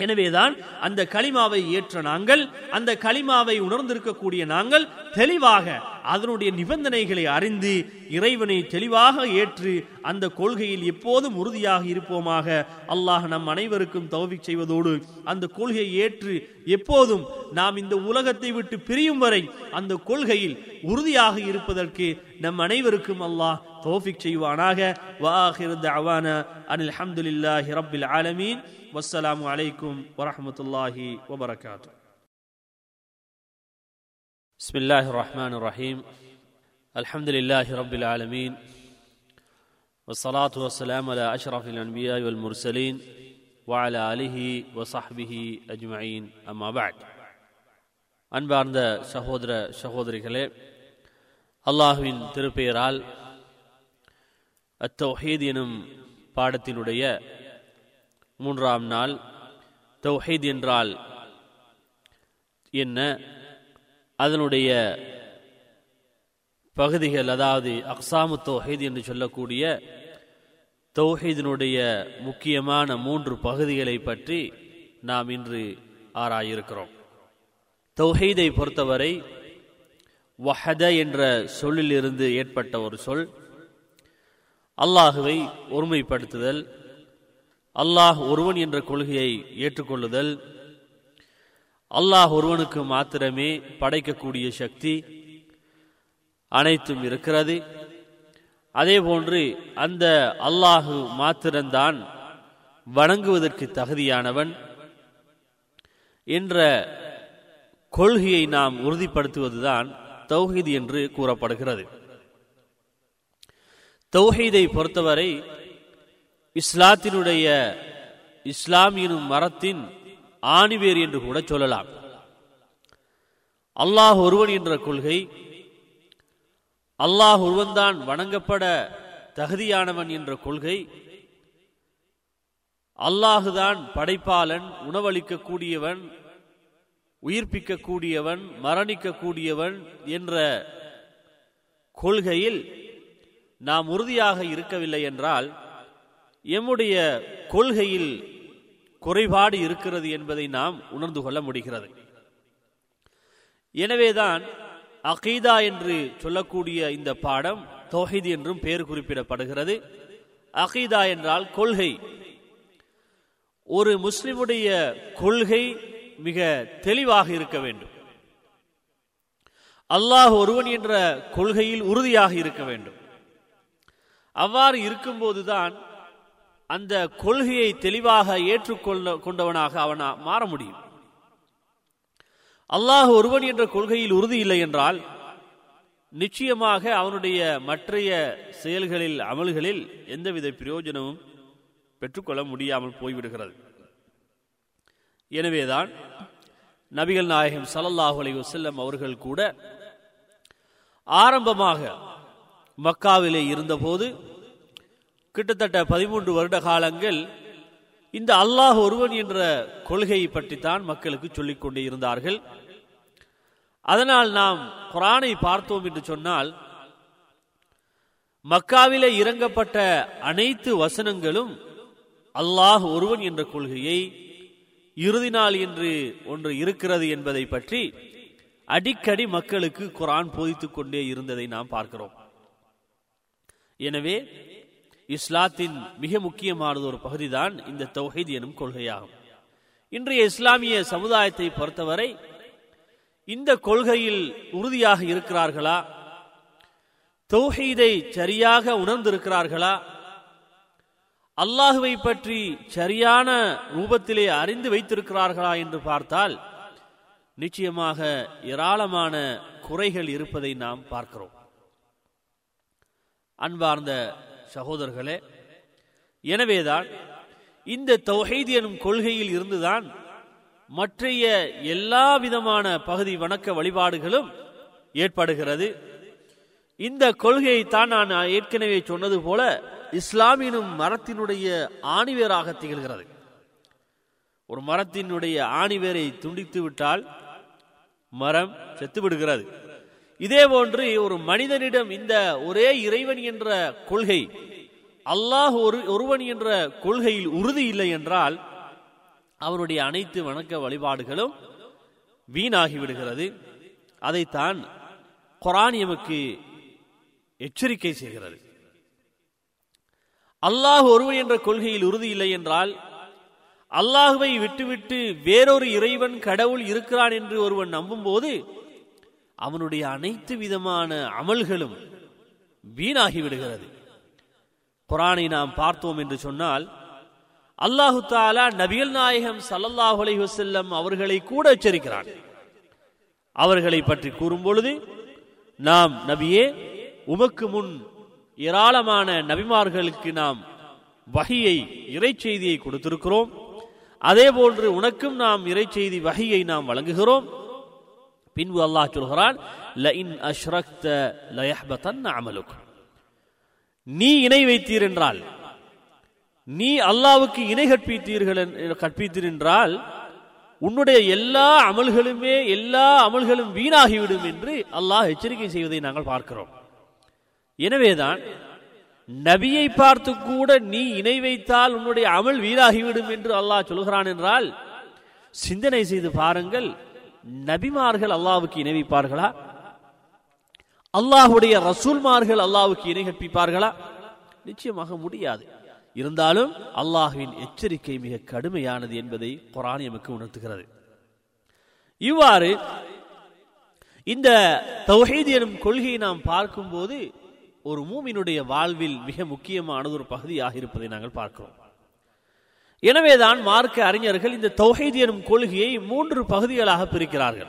எனவேதான் அந்த களிமாவை ஏற்ற நாங்கள் அந்த களிமாவை உணர்ந்திருக்கக்கூடிய நாங்கள் தெளிவாக அதனுடைய நிபந்தனைகளை அறிந்து இறைவனை தெளிவாக ஏற்று அந்த கொள்கையில் எப்போதும் உறுதியாக இருப்போமாக. அல்லாஹ் நம் அனைவருக்கும் தௌவிக் செய்வதோடு அந்த கொள்கையை ஏற்று எப்போதும் நாம் இந்த உலகத்தை விட்டு பிரியும் வரை அந்த கொள்கையில் உறுதியாக இருப்பதற்கு நம் அனைவருக்கும் அல்லாஹ் தௌஃபிக் செய்வானாக. வாஹிர் தவான அனில் அஹமதுல்லாஹி ரபில் ஆலமீன். வஸ்ஸலாமு அலைக்கும் வரமத்துல்லாஹி வபரகாத்து. بسم الله الرحمن الرحيم الحمد لله رب العالمين والصلاة والسلام على أشرف الأنبياء والمرسلين وعلى آله وصحبه أجمعين أما بعد அன்பார்ந்த சகோதர சகோதரிகளே அல்லாஹுவின் திருப்பெயரால் அத்தௌஹீத் எனும் பாடத்தினுடைய மூன்றாம் நாள் தௌஹீத் என்றால் என்ன அதனுடைய பகுதிகள் அதாவது அக்சாமு தௌஹீத் என்று சொல்லக்கூடிய தௌஹீதினுடைய முக்கியமான மூன்று பகுதிகளை பற்றி நாம் இன்று ஆராயிருக்கிறோம். தௌஹீதை பொறுத்தவரை வஹத என்ற சொல்லிலிருந்து ஏற்பட்ட ஒரு சொல் அல்லாஹுவை ஒருமைப்படுத்துதல் அல்லாஹ் ஒருவன் என்ற கொள்கையை ஏற்றுக்கொள்ளுதல் அல்லாஹ் ஒருவனுக்கு மாத்திரமே படைக்கக்கூடிய சக்தி அனைத்தும் இருக்கிறது. அதே போன்று அந்த அல்லாஹு மாத்திரம்தான் வணங்குவதற்கு தகுதியானவன் என்ற கொள்கையை நாம் உறுதிப்படுத்துவதுதான் தௌஹீத் என்று கூறப்படுகிறது. தௌஹீதை பொறுத்தவரை இஸ்லாத்தினுடைய இஸ்லாமியனும் மரத்தின் ஆணிவேர் என்று கூட சொல்லலாம். அல்லாஹ் ஒருவன் என்ற கொள்கை அல்லாஹ் ஒருவன்தான் வணங்கப்பட தகுதியானவன் என்ற கொள்கை அல்லாஹுதான் படைப்பாளன் உணவளிக்கக்கூடியவன் உயிர்ப்பிக்கக்கூடியவன் மரணிக்கக்கூடியவன் என்ற கொள்கையில் நாம் உறுதியாக இருக்கவில்லை என்றால் எம்முடைய கொள்கையில் குறைபாடு இருக்கிறது என்பதை நாம் உணர்ந்து கொள்ள முடிகிறது. எனவேதான் அகீதா என்று சொல்லக்கூடிய இந்த பாடம் தௌஹீத் என்றும் பெயர் குறிப்பிடப்படுகிறது. அகீதா என்றால் கொள்கை. ஒரு முஸ்லிமுடைய கொள்கை மிக தெளிவாக இருக்க வேண்டும். அல்லாஹ் ஒருவன் என்ற கொள்கையில் உறுதியாக இருக்க வேண்டும். அவ்வாறு இருக்கும்போதுதான் அந்த கொள்கையை தெளிவாக ஏற்றுக்கொள்ள கொண்டவனாக அவன் மாற முடியும். அல்லாஹ் ஒருவன் என்ற கொள்கையில் உறுதி இல்லை என்றால் நிச்சயமாக அவனுடைய மற்றைய செயல்களில் அமல்களில் எந்தவித பிரயோஜனமும் பெற்றுக்கொள்ள முடியாமல் போய்விடுகிறது. எனவேதான் நபிகள் நாயகம் ஸல்லல்லாஹு அலி வசல்லம் அவர்கள் கூட ஆரம்பமாக மக்காவிலே இருந்தபோது கிட்டத்தட்ட பதிமூன்று வருட காலங்கள் இந்த அல்லாஹ் ஒருவன் என்ற கொள்கையை பற்றித்தான் மக்களுக்கு சொல்லிக் கொண்டே இருந்தார்கள். அதனால் நாம் குரானை பார்த்தோம் என்று சொன்னால் மக்காவிலே இறங்கப்பட்ட அனைத்து வசனங்களும் அல்லாஹ் ஒருவன் என்ற கொள்கையை இறுதி நாள் என்று ஒன்று இருக்கிறது என்பதை பற்றி அடிக்கடி மக்களுக்கு குரான் போதித்துக் கொண்டே இருந்ததை நாம் பார்க்கிறோம். எனவே இஸ்லாத்தின் மிக முக்கியமானது ஒரு பகுதிதான் இந்த தௌஹீத் எனும் கொள்கையாகும். இன்றைய இஸ்லாமிய சமுதாயத்தை பொறுத்தவரை இந்த கொள்கையில் உறுதியாக இருக்கிறார்களா? தௌஹீதை சரியாக உணர்ந்திருக்கிறார்களா? அல்லாஹுவை பற்றி சரியான ரூபத்திலே அறிந்து வைத்திருக்கிறார்களா என்று பார்த்தால் நிச்சயமாக ஏராளமான குறைகள் இருப்பதை நாம் பார்க்கிறோம். அன்பார்ந்த சகோதரர்களே எனவேதான் இந்த தௌஹீத் எனும் கொள்கையில் இருந்துதான் மற்றைய எல்லா விதமான பகுதி வணக்க வழிபாடுகளும் ஏற்படுகிறது. இந்த கொள்கையை தான் நான் ஏற்கனவே சொன்னது போல இஸ்லாமினும் மரத்தினுடைய ஆணிவேராக திகழ்கிறது. ஒரு மரத்தினுடைய ஆணிவேரை துண்டித்து விட்டால் மரம் செத்து விடுகிறது இதே போன்று ஒரு மனிதனிடம் இந்த ஒரே இறைவன் என்ற கொள்கை அல்லாஹ் ஒரு ஒருவன் என்ற கொள்கையில் உறுதி இல்லை என்றால் அவருடைய அனைத்து வணக்க வழிபாடுகளும் வீணாகிவிடுகிறது. அதைத்தான் குரான் எமக்கு எச்சரிக்கை செய்கிறது. அல்லாஹ் ஒருவன் என்ற கொள்கையில் உறுதி இல்லை என்றால் அல்லாஹுவை விட்டுவிட்டு வேறொரு இறைவன் கடவுள் இருக்கிறான் என்று ஒருவன் நம்பும்போது அவனுடைய அனைத்து விதமான அமல்களும் வீணாகி விடுகிறது. குரானை நாம் பார்த்தோம் என்று சொன்னால் அல்லாஹு தாலா நபிகள் நாயகம் சல்லல்லாஹு அலைஹி வஸல்லம் அவர்களை கூட எச்சரிக்கிறான். அவர்களை பற்றி கூறும் பொழுது நாம் நபியே உமக்கு முன் ஏராளமான நபிமார்களுக்கு நாம் வகையை இறை செய்தியை கொடுத்திருக்கிறோம். அதே போன்று உனக்கும் நாம் இறை செய்தி வகையை நாம் வழங்குகிறோம். பின்பு அல்லாஹ் சொல்கிறான் அமலுக். நீ இணை வைத்தீர் என்றால் நீ அல்லாவுக்கு இணை கற்பித்தீர்கள் கற்பித்தீர் என்றால் உன்னுடைய எல்லா அமல்களுமே எல்லா அமல்களும் வீணாகிவிடும் என்று அல்லாஹ் எச்சரிக்கை செய்வதை நாங்கள் பார்க்கிறோம். எனவேதான் நபியை பார்த்து கூட நீ இணை வைத்தால் உன்னுடைய அமல் வீணாகிவிடும் என்று அல்லாஹ் சொல்கிறான் என்றால் சிந்தனை செய்து பாருங்கள் நபிமார்கள் அல்லாவுக்கு இணை வைப்பார்களா? அல்லாஹுடைய ரசூல்மார்கள் அல்லாவுக்கு இணை கற்பிப்பார்களா? நிச்சயமாக முடியாது. இருந்தாலும் அல்லாஹுவின் எச்சரிக்கை மிக கடுமையானது என்பதை குரான் எமக்கு உணர்த்துகிறது. இவ்வாறு இந்த தௌஹீத் எனும் கொள்கையை நாம் பார்க்கும்போது ஒரு மூமினுடைய வாழ்வில் மிக முக்கியமானது ஒரு பகுதியாக இருப்பதை நாங்கள் பார்க்கிறோம். எனவேதான் மார்க்க அறிஞர்கள் இந்த தௌஹீத் எனும் கொள்கையை மூன்று பகுதிகளாக பிரிக்கிறார்கள்.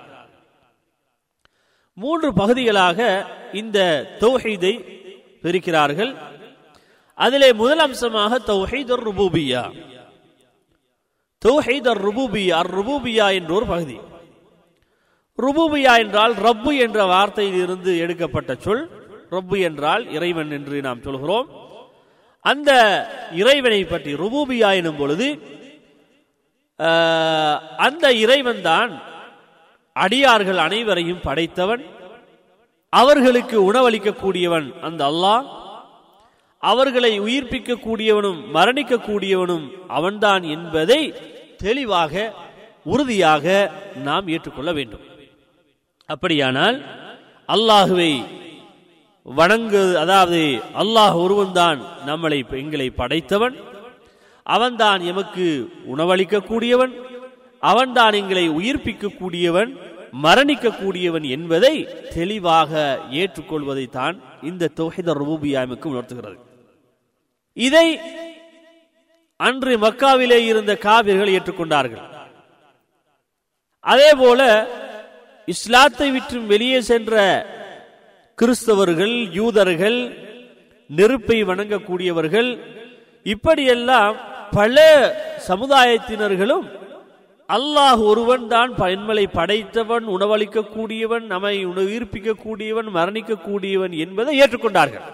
மூன்று பகுதிகளாக இந்த தௌஹீதை பிரிக்கிறார்கள். அதிலே முதல் அம்சமாக தொகைதர் ருபூபியா. தௌஹீதர் ருபூபியா அர் ருபூபியா என்ற ஒரு பகுதி. ருபூபியா என்றால் ரப்பு என்ற வார்த்தையில் இருந்து எடுக்கப்பட்ட சொல். ரப்பு என்றால் இறைவன் என்று நாம் சொல்கிறோம். அந்த இறைவனை பற்றி ருபூபியா எனும் பொழுது அந்த இறைவன் தான் அடியார்கள் அனைவரையும் படைத்தவன் அவர்களுக்கு உணவளிக்கக்கூடியவன் அந்த அல்லாஹ் அவர்களை உயிர்ப்பிக்க கூடியவனும் மரணிக்க கூடியவனும் அவன்தான் என்பதை தெளிவாக உறுதியாக நாம் ஏற்றுக்கொள்ள வேண்டும். அப்படியானால் அல்லாஹுவை வணங்கு அதாவது அல்லாஹ் ஒருவன்தான் நம்மளை எங்களை படைத்தவன். அவன்தான் எமக்கு உணவளிக்கக்கூடியவன். அவன்தான் எங்களை உயிர்ப்பிக்கக்கூடியவன் மரணிக்கக்கூடியவன் என்பதை தெளிவாக ஏற்றுக்கொள்வதைத்தான் இந்த தொகைத ரூபியாமுக்கு உணர்த்துகிறது. இதை அன்று மக்காவிலே இருந்த காவிர்கள் ஏற்றுக்கொண்டார்கள். அதே போல இஸ்லாத்தை விற்றும் வெளியே சென்ற கிறிஸ்தவர்கள் யூதர்கள் நெருப்பை வணங்கக்கூடியவர்கள் இப்படியெல்லாம் பல சமுதாயத்தினர்களும் அல்லாஹ் ஒருவன் தான் பயன்மலை படைத்தவன் உணவளிக்க கூடியவன் நம்மை உயிர்ப்பிக்க கூடியவன் மரணிக்க கூடியவன் என்பதை ஏற்றுக்கொண்டார்கள்.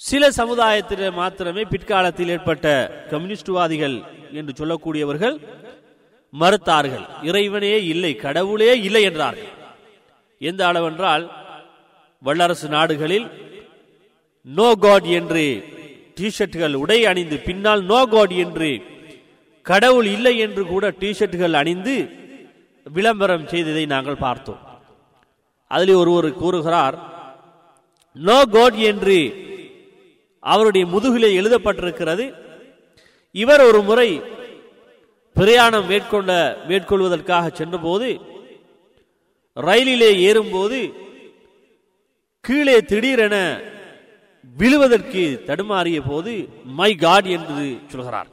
சில சமுதாயத்தினர் மாத்திரமே பிற்காலத்தில் ஏற்பட்ட கம்யூனிஸ்டுவாதிகள் என்று சொல்லக்கூடியவர்கள் மறுத்தார்கள். இறைவனே இல்லை கடவுளே இல்லை என்றார்கள். எந்த அளவென்றால் வல்லரசு நாடுகளில் நோ காட் என்று டிஷர்ட்டுகள் உடை அணிந்து பின்னால் நோ காட் என்று கடவுள் இல்லை என்று கூட டிஷர்ட்டுகள் அணிந்து விளம்பரம் செய்ததை நாங்கள் பார்த்தோம். அதில் ஒருவர் கூறுகிறார் நோ காட் என்று அவருடைய முதுகிலே எழுதப்பட்டிருக்கிறது. இவர் ஒரு முறை பிரயாணம் மேற்கொண்ட மேற்கொள்வதற்காக சென்றபோது ரயிலிலே ஏறும்போது கீழே திடீரென விழுவதற்கு தடுமாறிய போது மை காட் என்று சொல்கிறார்.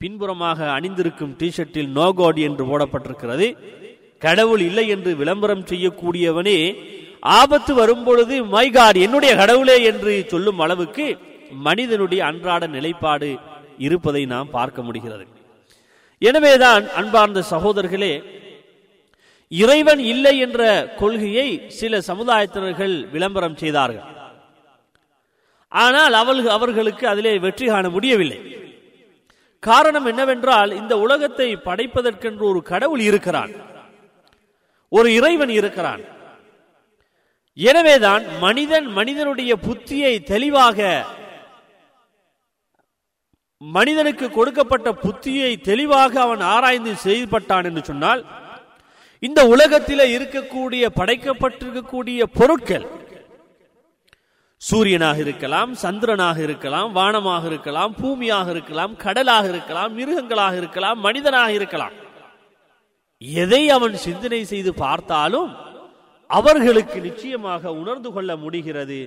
பின்புறமாக அணிந்திருக்கும் டிஷர்ட்டில் நோ காட் என்று போடப்பட்டிருக்கிறது. கடவுள் இல்லை என்று விளம்பரம் செய்யக்கூடியவனே ஆபத்து வரும்பொழுது மை காட் என்னுடைய கடவுளே என்று சொல்லும் அளவுக்கு மனிதனுடைய அன்றாட நிலைப்பாடு இருப்பதை நாம் பார்க்க முடிகிறது. எனவேதான் அன்பார்ந்த சகோதரர்களே இறைவன் இல்லை என்ற கொள்கையை சில சமுதாயத்தினர்கள் விளம்பரம் செய்தார்கள். ஆனால் அவர்கள் அவர்களுக்கு அதிலே வெற்றி காண முடியவில்லை. காரணம் என்னவென்றால் இந்த உலகத்தை படைப்பதற்கென்று ஒரு கடவுள் இருக்கிறான். ஒரு இறைவன் இருக்கிறான். எனவேதான் மனிதன் மனிதனுடைய புத்தியை தெளிவாக மனிதனுக்கு கொடுக்கப்பட்ட புத்தியை தெளிவாக அவன் ஆராய்ந்து செய்யப்பட்டான் என்று சொன்னால் இந்த உலகத்தில் இருக்கக்கூடிய படைக்கப்பட்டிருக்கக்கூடிய பொருட்கள். சூரியனாக இருக்கலாம் சந்திரனாக இருக்கலாம் வானமாக இருக்கலாம் பூமியாக இருக்கலாம் கடலாக இருக்கலாம் மிருகங்களாக இருக்கலாம் மனிதனாக இருக்கலாம். எதை அவன் சிந்தனை செய்து பார்த்தாலும் அவர்களுக்கு நிச்சயமாக உணர்ந்து கொள்ள முடிகிறது.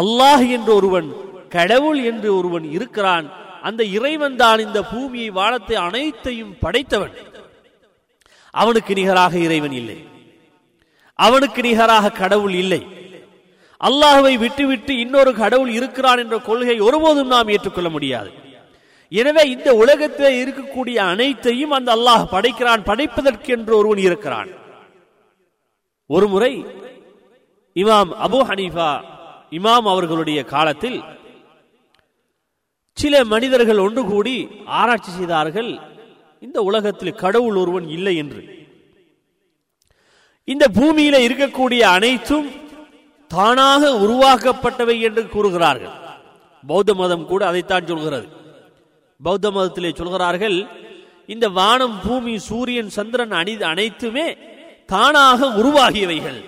அல்லாஹ் என்று ஒருவன் கடவுள் என்று ஒருவன் இருக்கிறான். அந்த இறைவன் தான் இந்த பூமியை வானத்தை அனைத்தையும் படைத்தவன். அவனுக்கு நிகராக இறைவன் இல்லை. அவனுக்கு நிகராக கடவுள் இல்லை. அல்லாஹுவை விட்டுவிட்டு இன்னொரு கடவுள் இருக்கிறான் என்ற கொள்கை ஒருபோதும் நாம் ஏற்றுக்கொள்ள முடியாது. எனவே இந்த உலகத்தில் இருக்கக்கூடிய அனைத்தையும் அந்த அல்லாஹ் படைக்கிறான் படைப்பதற்கு என்று ஒருவன் இருக்கிறான். ஒரு முறை இமாம் அபு ஹனீஃபா இமாம் அவர்களுடைய காலத்தில் சில மனிதர்கள் ஒன்று கூடி ஆராய்ச்சி செய்தார்கள். இந்த உலகத்தில் கடவுள் ஒருவன் இல்லை என்று. இந்த பூமியில இருக்கக்கூடிய அனைத்தும் தானாக உருவாக்கப்பட்டவை என்று கூறுகிறார்கள். பௌத்த மதம் கூட அதைத்தான் சொல்கிறது. பௌத்த மதத்திலே சொல்கிறார்கள் இந்த வானம் பூமி சூரியன் சந்திரன் அணி அனைத்துமே தானாக உருவாகியவைகள்.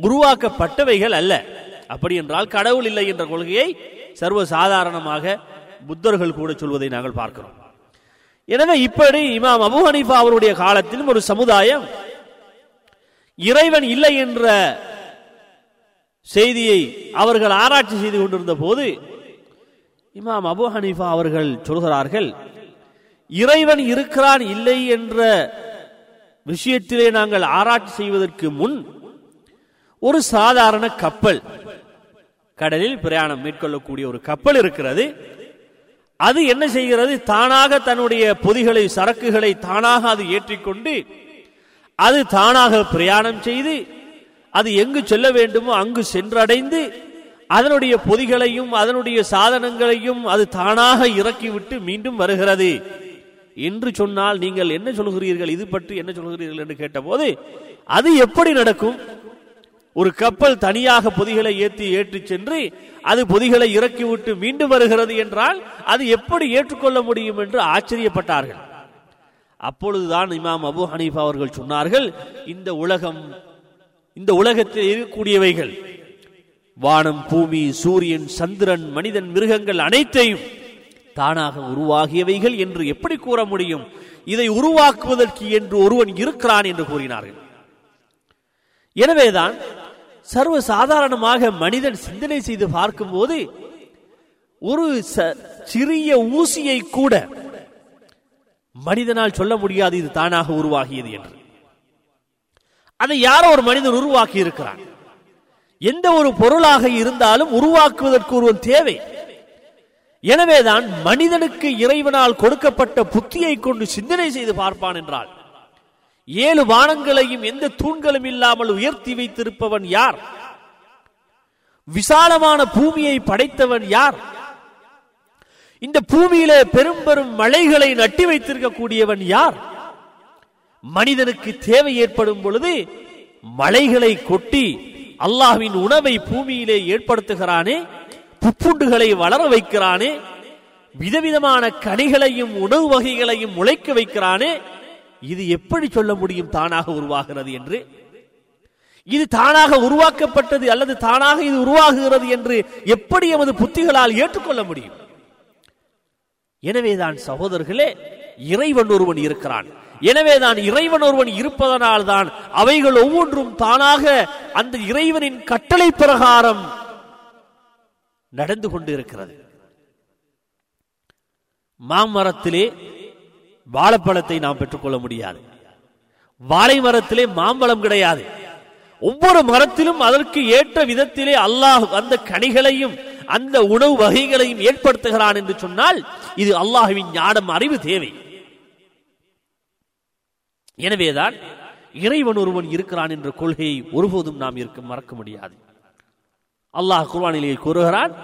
உருவாக்கப்பட்டவைகள் அல்ல. அப்படி என்றால் கடவுள் இல்லை என்ற கொள்கையை சர்வ சாதாரணமாக புத்தர்கள் கூட சொல்வதை நாங்கள் பார்க்கிறோம். எனவே இப்படி இமாம் அபு ஹனீஃபா அவருடைய காலத்திலும் ஒரு சமுதாயம் இறைவன் இல்லை என்ற செய்தியை அவர்கள் ஆராய்ச்சி செய்து கொண்டிருந்த போது இமாம் அபு ஹனீஃபா அவர்கள் சொல்கிறார்கள் இறைவன் இருக்கிறான் இல்லை என்ற விஷயத்திலே நாங்கள் ஆராய்ச்சி செய்வதற்கு முன் ஒரு சாதாரண கப்பல் கடலில் பிரயாணம் மேற்கொள்ளக்கூடிய ஒரு கப்பல் இருக்கிறது. அது என்ன செய்கிறது? தானாக தன்னுடைய பொதிகளை சரக்குகளை தானாக அது ஏற்றிக்கொண்டு அது தானாக பிரயாணம் செய்து அது எங்கு செல்ல வேண்டுமோ அங்கு சென்றடைந்து அதனுடைய பொதிகளையும் அதனுடைய சாதனங்களையும் அது தானாக இறக்கிவிட்டு மீண்டும் வருகிறது. என்று சொன்னால் நீங்கள் என்ன சொல்கிறீர்கள்? இது பற்றி என்ன சொல்கிறீர்கள்? என்று கேட்டபோது அது எப்படி நடக்கும்? ஒரு கப்பல் தனியாக பொதிகளை ஏற்றி ஏற்றிச் சென்று அது பொதிகளை இறக்கிவிட்டு மீண்டும் வருகிறது என்றால் அது எப்படி ஏற்றுக்கொள்ள முடியும் என்று ஆச்சரியப்பட்டார்கள். அப்பொழுதுதான் இமாம் அபு ஹனீஃபா அவர்கள் சொன்னார்கள் இந்த உலகம் இந்த உலகத்தில் இருக்கக்கூடியவைகள் வானம் பூமி சூரியன் சந்திரன் மனிதன் மிருகங்கள் அனைத்தையும் தானாக உருவாகியவைகள் என்று எப்படி கூற முடியும்? இதை உருவாக்குவதற்கு என்று ஒருவன் இருக்கிறான் என்று கூறினார்கள். எனவேதான் சர்வ சாதாரணமாக மனிதன் சிந்தனை செய்து பார்க்கும்போது ஒரு ச- சிறிய ஊசியை கூட மனிதனால் சொல்ல முடியாது இது தானாக உருவாகியது என்று. அதை யாரோ ஒரு மனிதன் உருவாக்கி இருக்கிறான். எந்த ஒரு பொருளாக இருந்தாலும் உருவாக்குவதற்கு ஒருவன் தேவை. எனவேதான் மனிதனுக்கு இறைவனால் கொடுக்கப்பட்ட புத்தியை கொண்டு சிந்தனை செய்து பார்ப்பான் என்றால் ஏழு வானங்களையும் எந்த தூண்களும் இல்லாமல் உயர்த்தி வைத்திருப்பவன் யார்? விசாலமான பூமியை படைத்தவன் யார்? இந்த பூமியிலே பெரும் பெரும் மலைகளை நட்டி வைத்திருக்கக்கூடியவன் யார்? மனிதனுக்கு தேவை ஏற்படும் பொழுது மலைகளை கொட்டி அல்லாஹ்வின் உணவை பூமியிலே ஏற்படுத்துகிறானே புப்புண்டுகளை வளர வைக்கிறானே விதவிதமான கனிகளையும் உணவு வகைகளையும் முளைக்க வைக்கிறானே இது எப்படி சொல்ல முடியும் தானாக உருவாகிறது என்று? இது தானாக உருவாக்கப்பட்டது அல்லது தானாக இது உருவாகுகிறது என்று எப்படி எமது புத்திகளால் ஏற்றுக்கொள்ள முடியும்? எனவேதான் சகோதரர்களே இறைவன் ஒருவன் இருக்கிறான். எனவேதான் இறைவன் ஒருவன் இருப்பதனால் தான் அவைகள் ஒவ்வொன்றும் தானாக அந்த இறைவனின் கட்டளை பிரகாரம் நடந்து கொண்டு இருக்கிறது மாமரத்திலே வாழைப்பழத்தை நாம் பெற்றுக்கொள்ள முடியாது. வாழை மரத்திலே மாம்பழம் கிடையாது. ஒவ்வொரு மரத்திலும் அதற்கு ஏற்ற விதத்திலே அல்லாஹ் அந்த கனிகளையும் அந்த உணவு வகைகளையும் ஏற்படுத்துகிறான் என்று சொன்னால் இது அல்லாஹுவின் ஞானம் அறிவு தேவை. எனவேதான் இறைவன் ஒருவன் இருக்கிறான் என்ற கொள்கையை ஒருபோதும் நாம் இருக்க மறக்க முடியாது. அல்லாஹ் குர்வானிலே கூறுகிறான்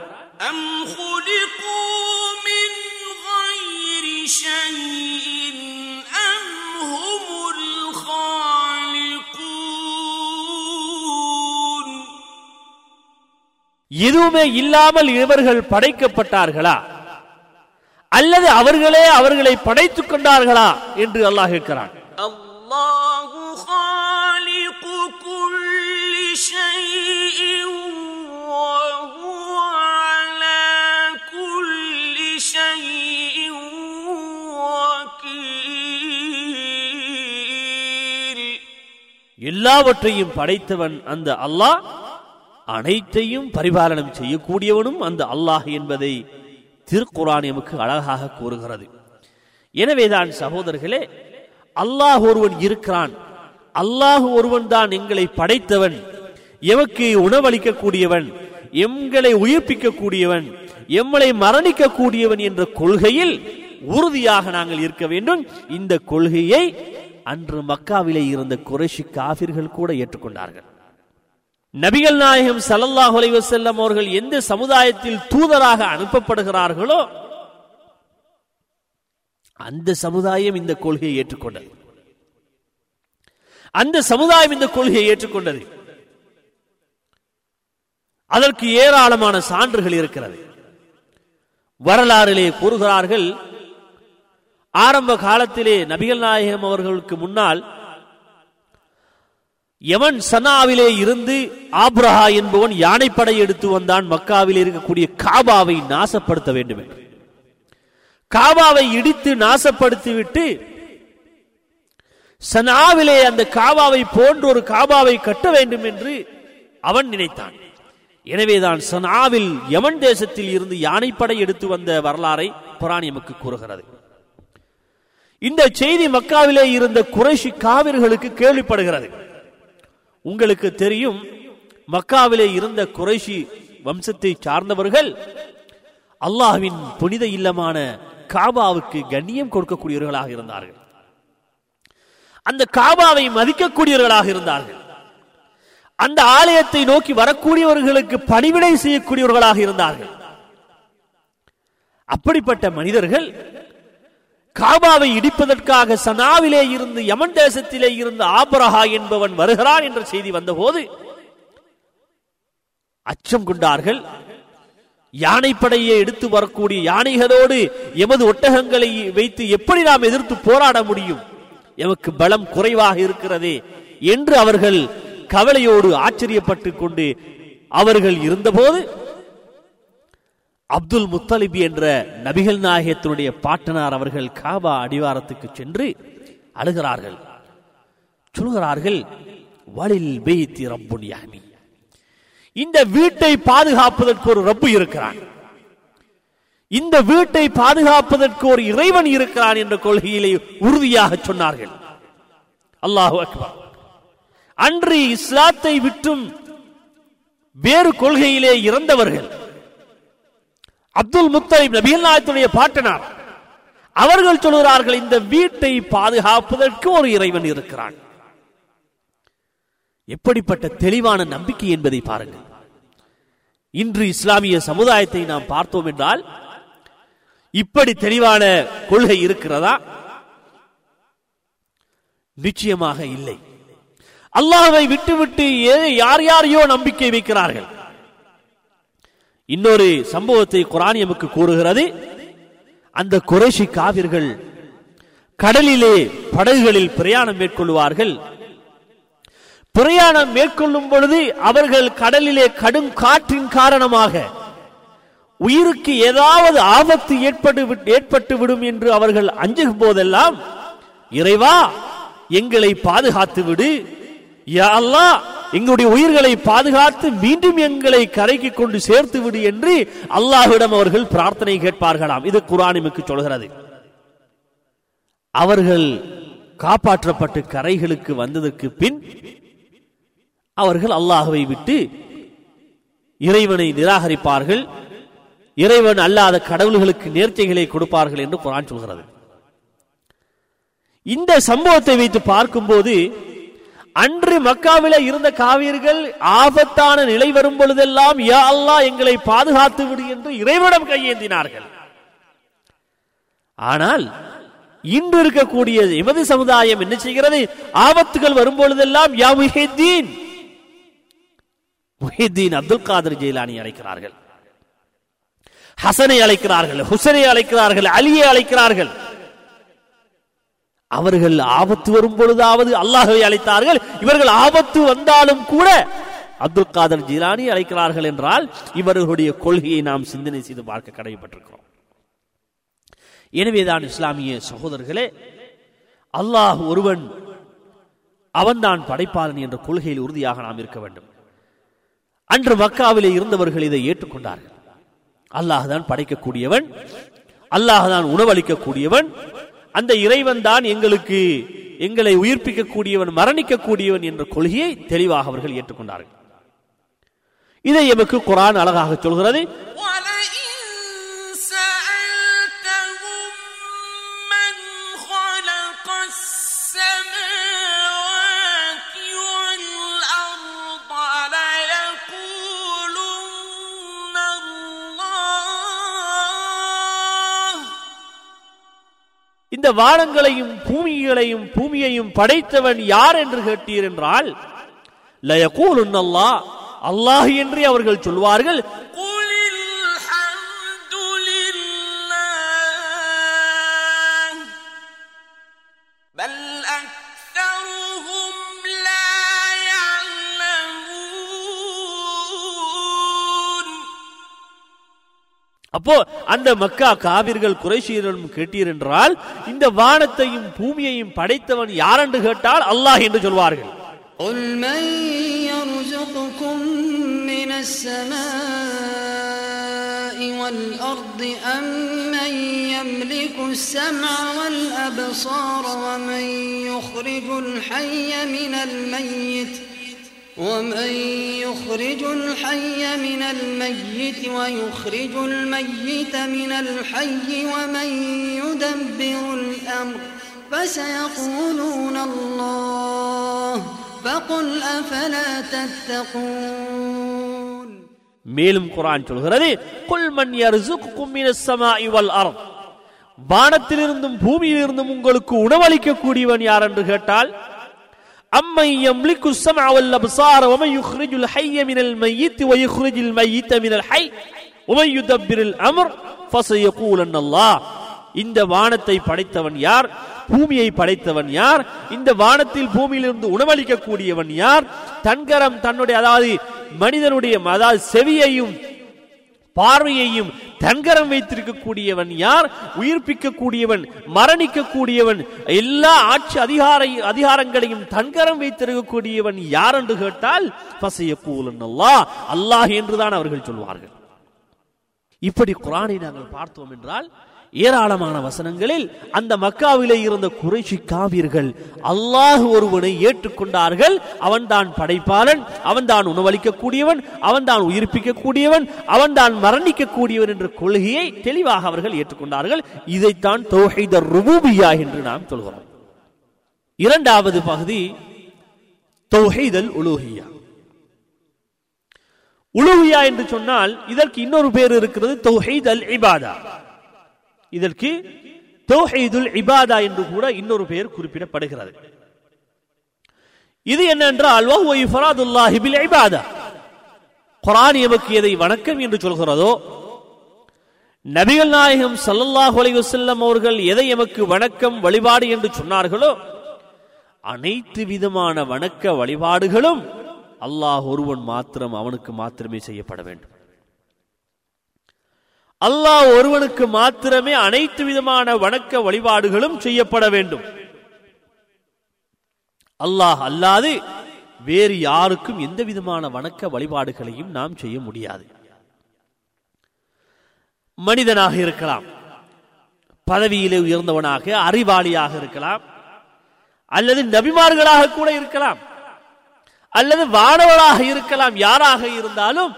எதுவுமே இல்லாமல் இவர்கள் படைக்கப்பட்டார்களா? அல்லது அவர்களே அவர்களை படைத்துக் கொண்டார்களா என்று அல்லாஹ் இருக்கிறான் எல்லாவற்றையும் படைத்தவன் அந்த அல்லாஹ். அனைத்தையும் பரிபாலனம் செய்யக்கூடியவனும் அந்த அல்லாஹ் என்பதை திருக்குறான் எமக்கு அழகாக கூறுகிறது. எனவேதான் சகோதரர்களே அல்லாஹ் ஒருவன் இருக்கிறான். அல்லாஹ் ஒருவன் தான் எங்களை படைத்தவன். எமக்கு உணவளிக்கக்கூடியவன் எங்களை உயிர்ப்பிக்கக்கூடியவன் எம்மளை மரணிக்கக்கூடியவன் என்ற கொள்கையில் உறுதியாக நாங்கள் இருக்க வேண்டும். இந்த கொள்கையை அன்று மக்காவிலே இருந்த குறைஷி காபிர்கள் கூட ஏற்றுக்கொண்டார்கள். நபிகள் நாயகம் சல்லல்லாஹ் செல்லம் அவர்கள் எந்த சமுதாயத்தில் தூதராக அனுப்பப்படுகிறார்களோ அந்த சமுதாயம் இந்த கொள்கையை ஏற்றுக்கொண்டது. அந்த சமுதாயம் இந்த கொள்கையை ஏற்றுக்கொண்டது. அதற்கு ஏராளமான சான்றுகள் இருக்கிறது. வரலாறிலே கூறுகிறார்கள் ஆரம்ப காலத்திலே நபிகள் நாயகம் அவர்களுக்கு முன்னால் எவன் சனாவிலே இருந்து ஆப்ரஹா என்பவன் யானைப்படை எடுத்து வந்தான் மக்காவிலே இருக்கக்கூடிய காபாவை நாசப்படுத்த வேண்டும் என்று. காபாவை இடித்து நாசப்படுத்திவிட்டு சனாவிலே அந்த காபாவை போன்ற ஒரு காபாவை கட்ட வேண்டும் என்று அவன் நினைத்தான். எனவேதான் சனாவில் யமன் தேசத்தில் இருந்து யானைப்படை எடுத்து வந்த வரலாறை புராணியமுக்கு கூறுகிறது. இந்த செய்தி மக்காவிலே இருந்த குறைஷி காவிர்களுக்கு கேள்விப்படுகிறது. உங்களுக்கு தெரியும் மக்காவிலே இருந்த குறைஷி வம்சத்தை சார்ந்தவர்கள் அல்லாஹ்வின் புனித இல்லமான காபாவுக்கு கண்ணியம் கொடுக்கக்கூடியவர்களாக இருந்தார்கள். அந்த காபாவை மதிக்கக்கூடியவர்களாக இருந்தார்கள். அந்த ஆலயத்தை நோக்கி வரக்கூடியவர்களுக்கு பணிவிடை செய்யக்கூடியவர்களாக இருந்தார்கள். அப்படிப்பட்ட மனிதர்கள் காபாவை இடிப்பதற்காக சனாவிலே இருந்து யமன் தேசத்திலே இருந்து ஆபரஹா என்பவன் வருகிறான் என்ற செய்தி வந்தபோது அச்சம் கொண்டார்கள். யானைப்படையை எடுத்து வரக்கூடிய யானைகளோடு எமது ஒட்டகங்களை வைத்து எப்படி நாம் எதிர்த்து போராட முடியும்? எமக்கு பலம் குறைவாக இருக்கிறதே என்று அவர்கள் கவலையோடு ஆச்சரியப்பட்டு கொண்டு அவர்கள் இருந்தபோது அப்துல் முத்தலிப் என்ற நபிகள் நாயகத்தினுடைய பாட்டனார் அவர்கள் காபா அடிவாரத்துக்கு சென்று அழுகிறார்கள். சொல்கிறார்கள் வலில் பெய்தி ரப்புன் யாமி இந்த வீட்டை பாதுகாப்பதற்கு ஒரு ரப்பு இருக்கிறான். இந்த வீட்டை பாதுகாப்பதற்கு ஒரு இறைவன் இருக்கிறான் என்ற கொள்கையிலே உறுதியாக சொன்னார்கள். அல்லாஹு அக்பர். அன்று இஸ்லாத்தை விட்டும் வேறு கொள்கையிலே இறந்தவர்கள் அப்துல் முத்தலிப் நபிகள் நாயகத்துடைய பாட்டனார். அவர்கள் சொல்கிறார்கள் இந்த வீட்டை பாதுகாப்பதற்கு ஒரு இறைவன் இருக்கிறான். எப்படிப்பட்ட தெளிவான நம்பிக்கை என்பதை பாருங்கள். இன்று இஸ்லாமிய சமுதாயத்தை நாம் பார்த்தோம் என்றால் இப்படி தெளிவான கொள்கை இருக்கிறதா? நிச்சயமாக இல்லை. அல்லாஹை விட்டுவிட்டு ஏ- யார் யாரையோ நம்பிக்கை வைக்கிறார்கள். இன்னொரு சம்பவத்தை குரான் எமக்கு கூறுகிறது. அந்த குறைஷி காவிர்கள் கடலிலே படகுகளில் பிரயாணம் மேற்கொள்வார்கள். பிரயாணம் மேற்கொள்ளும் பொழுது அவர்கள் கடலிலே கடும் காற்றின் காரணமாக உயிருக்கு ஏதாவது ஆபத்து ஏற்பட்டு விட்- ஏற்பட்டு விடும் என்று அவர்கள் அஞ்சும் போதெல்லாம் இறைவா எங்களை பாதுகாத்து விடு. யா அல்லாஹ் எங்களுடைய உயிர்களை பாதுகாத்து மீண்டும் எங்களை கரைக்கு கொண்டு சேர்த்து விடு என்று அல்லாஹ்விடம் அவர்கள் பிரார்த்தனை கேட்பார்களாம். இது குரானிமுக்கு சொல்கிறது. அவர்கள் காப்பாற்றப்பட்டு கரைகளுக்கு வந்ததற்கு பின் அவர்கள் அல்லாஹுவை விட்டு இறைவனை நிராகரிப்பார்கள். இறைவன் அல்லாத கடவுள்களுக்கு நேர்ச்சைகளை கொடுப்பார்கள் என்று குரான் சொல்கிறது. இந்த சம்பவத்தை வைத்து பார்க்கும்போது அன்று மக்காவில இருந்த காவியர்கள் ஆபத்தான நிலை வரும் பொழுதெல்லாம் யா அல்லாஹ் எங்களை பாதுகாத்து விடு என்று இறைவனிடம் கையேந்தினார்கள். ஆனால் இன்று இருக்கக்கூடிய எமது சமுதாயம் என்ன செய்கிறது? ஆபத்துகள் வரும் பொழுதெல்லாம் யா முஹித்தீன்! முஹித்தீன் அப்துல் காதர் ஜெயிலானி அழைக்கிறார்கள். ஹசனை அழைக்கிறார்கள் ஹுசனை அழைக்கிறார்கள் அலியை அழைக்கிறார்கள். அவர்கள் ஆபத்து வரும் பொழுதாவது அல்லாஹவை அழைத்தார்கள். இவர்கள் ஆபத்து வந்தாலும் கூட அப்துல் காதர் ஜிலானி அழைக்கிறார்கள் என்றால் இவர்களுடைய கொள்கையை நாம் சிந்தனை செய்து பார்க்க கடமைப்பட்டிருக்கிறோம் எனவேதான் இஸ்லாமிய சகோதரர்களே அல்லாஹ் ஒருவன் அவன்தான் படைப்பாளன் என்ற கொள்கையில் உறுதியாக நாம் இருக்க வேண்டும். அன்று மக்காவிலே இருந்தவர்கள் இதை ஏற்றுக்கொண்டார்கள். அல்லாஹ் தான் படைக்கக்கூடியவன் அல்லாஹ் தான் உணவளிக்கக்கூடியவன் அந்த இறைவன் தான் எங்களுக்கு எங்களை உயிர்ப்பிக்கக்கூடியவன் மரணிக்கக்கூடியவன் என்ற கொள்கையை தெளிவாக அவர்கள் ஏற்றுக்கொண்டார்கள். இதை எமக்கு குரான் அழகாக சொல்கிறது. இந்த வானங்களையும் பூமிகளையும் பூமியையும் படைத்தவன் யார் என்று கேட்டீர் என்றால் லயகூலுன் அல்லாஹ் அல்லாஹ் என்று அவர்கள் சொல்வார்கள். அப்போ அந்த மக்கா காவிர்கள் குறைஷியரிடம் கேட்டீர் என்றால் இந்த வானத்தையும் பூமியையும் படைத்தவன் யார் என்று கேட்டால் அல்லாஹ் என்று சொல்வார்கள் قل من يرزقكم من السماء والأرض أم من يملك السمع والأبصار ومن يخرج الحي من الميت ومن يخرج الحي من الميت ويخرج الميت من الحي ومن يدبر الأمر فسيقولون الله فقل أفلا تتقون மேலும் குரான் சொல்கிறது குல் மன் யர்சுக்குக்கும் மினஸ் ஸமாஇ வல் அர்த் வானத்திலிருந்தும் பூமியிலிருந்தும் உங்களுக்கு உணவளிக்கக்கூடியவன் யார் என்று கேட்டால் அம்மை யம்லிக்கு ஸமஅல் அப்சார வம யுக்ரிஜுல் ஹய்ய மினல் மய்யித் வ யுக்ரிஜுல் மய்யித மினல் ஹய் வம யுதப்பிருல் அம்ர் ஃபஸயகூலன் அல்லாஹ் இந்த வானத்தை படைத்தவன் யார்? பூமியை படைத்தவன் யார்? இந்த வானத்தில் பூமியிலிருந்து உணவளிக்க கூடியவன் யார்? தன்கரம் தன்னுடைய அதாவது மனிதனுடைய அதாவது செவியையும் பார்வையையும் தன்கரம் வைத்திருக்கக்கூடியவன் யார்? உயிர்ப்பிக்க கூடியவன் மரணிக்க கூடியவன் எல்லா ஆட்சி அதிகார அதிகாரங்களையும் தன்கரம் வைத்திருக்கக்கூடியவன் யார் என்று கேட்டால் பசைய கூலன் அல்லாஹ் அல்லாஹ் என்றுதான் அவர்கள் சொல்வார்கள். இப்படி குரானை நாங்கள் பார்த்தோம் என்றால் ஏராளமான வசனங்களில் அந்த மக்காவிலே இருந்த குறைச்சி காவியர்கள் அல்லாஹ் ஒருவனை ஏற்றுக்கொண்டார்கள். அவன்தான் படைப்பாளன் அவன்தான் உணவளிக்கக்கூடியவன் அவன்தான் உயிர்ப்பிக்கக்கூடியவன் அவன்தான் மரணிக்கக்கூடியவன் என்ற கொள்கையை தெளிவாக அவர்கள் ஏற்றுக்கொண்டார்கள். இதைத்தான் தௌஹீத ருபூபியா என்று நாம் சொல்கிறோம். இரண்டாவது பகுதி தௌஹீதல் உலூஹியா உலூஹியா என்று சொன்னால் இதற்கு இன்னொரு பேர் இருக்கிறது தௌஹீத் அல் இபாதா இதற்கு தௌஹீதுல் இபாதா என்று கூட இன்னொரு பெயர் குறிப்பிடப்படுகிறது. இது என்னென்றால் வஹுவ இபாதா. குர்ஆன் எமக்கு எதை வணக்கம் என்று சொல்கிறதோ நபிகள் நாயகம் சல்லல்லாஹ் அலைவசல்லம் அவர்கள் எதை எமக்கு வணக்கம் வழிபாடு என்று சொன்னார்களோ அனைத்து விதமான வணக்க வழிபாடுகளும் அல்லாஹ் ஒருவன் மாத்திரம் அவனுக்கு மாத்திரமே செய்யப்பட வேண்டும். அல்லாஹ் ஒருவனுக்கு மாத்திரமே அனைத்து விதமான வணக்க வழிபாடுகளும் செய்யப்பட வேண்டும். அல்லாஹ் அல்லாது வேறு யாருக்கும் எந்த விதமான வணக்க வழிபாடுகளையும் நாம் செய்ய முடியாது. மனிதனாக இருக்கலாம் பதவியிலே உயர்ந்தவனாக அறிவாளியாக இருக்கலாம் அல்லது நபிமார்களாக கூட இருக்கலாம் அல்லது வானவராக இருக்கலாம் யாராக இருந்தாலும்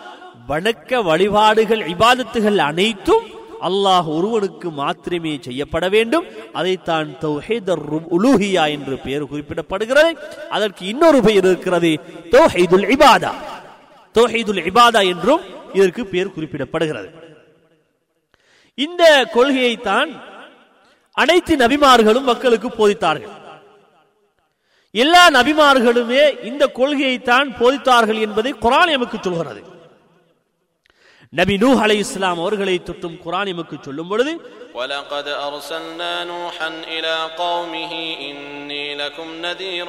வணக்க வழிபாடுகள் இபாதத்துகள் அனைத்தும் அல்லாஹ் ஒருவனுக்கு மாத்திரமே செய்யப்பட வேண்டும். அதைத்தான் தௌஹீதர் உலூஹியா என்று பெயர் குறிப்பிடப்படுகிறது. அதற்கு இன்னொரு பெயர் இருக்கிறது தௌஹீதுல் இபாதா. தௌஹீதுல் இபாதா என்றும் இதற்கு பெயர் குறிப்பிடப்படுகிறது. இந்த கொள்கையைத்தான் அனைத்து நபிமார்களும் மக்களுக்கு போதித்தார்கள். எல்லா நபிமார்களுமே இந்த கொள்கையைத்தான் போதித்தார்கள் என்பதை குரான் எமக்கு சொல்கிறது. நபி நூஹ் அலை இஸ்லாம் அவர்களை தொட்டும் குரான் எமக்கு சொல்லும் பொழுது ولقد أرسلنا نوحا إلى قومه إني لكم نذير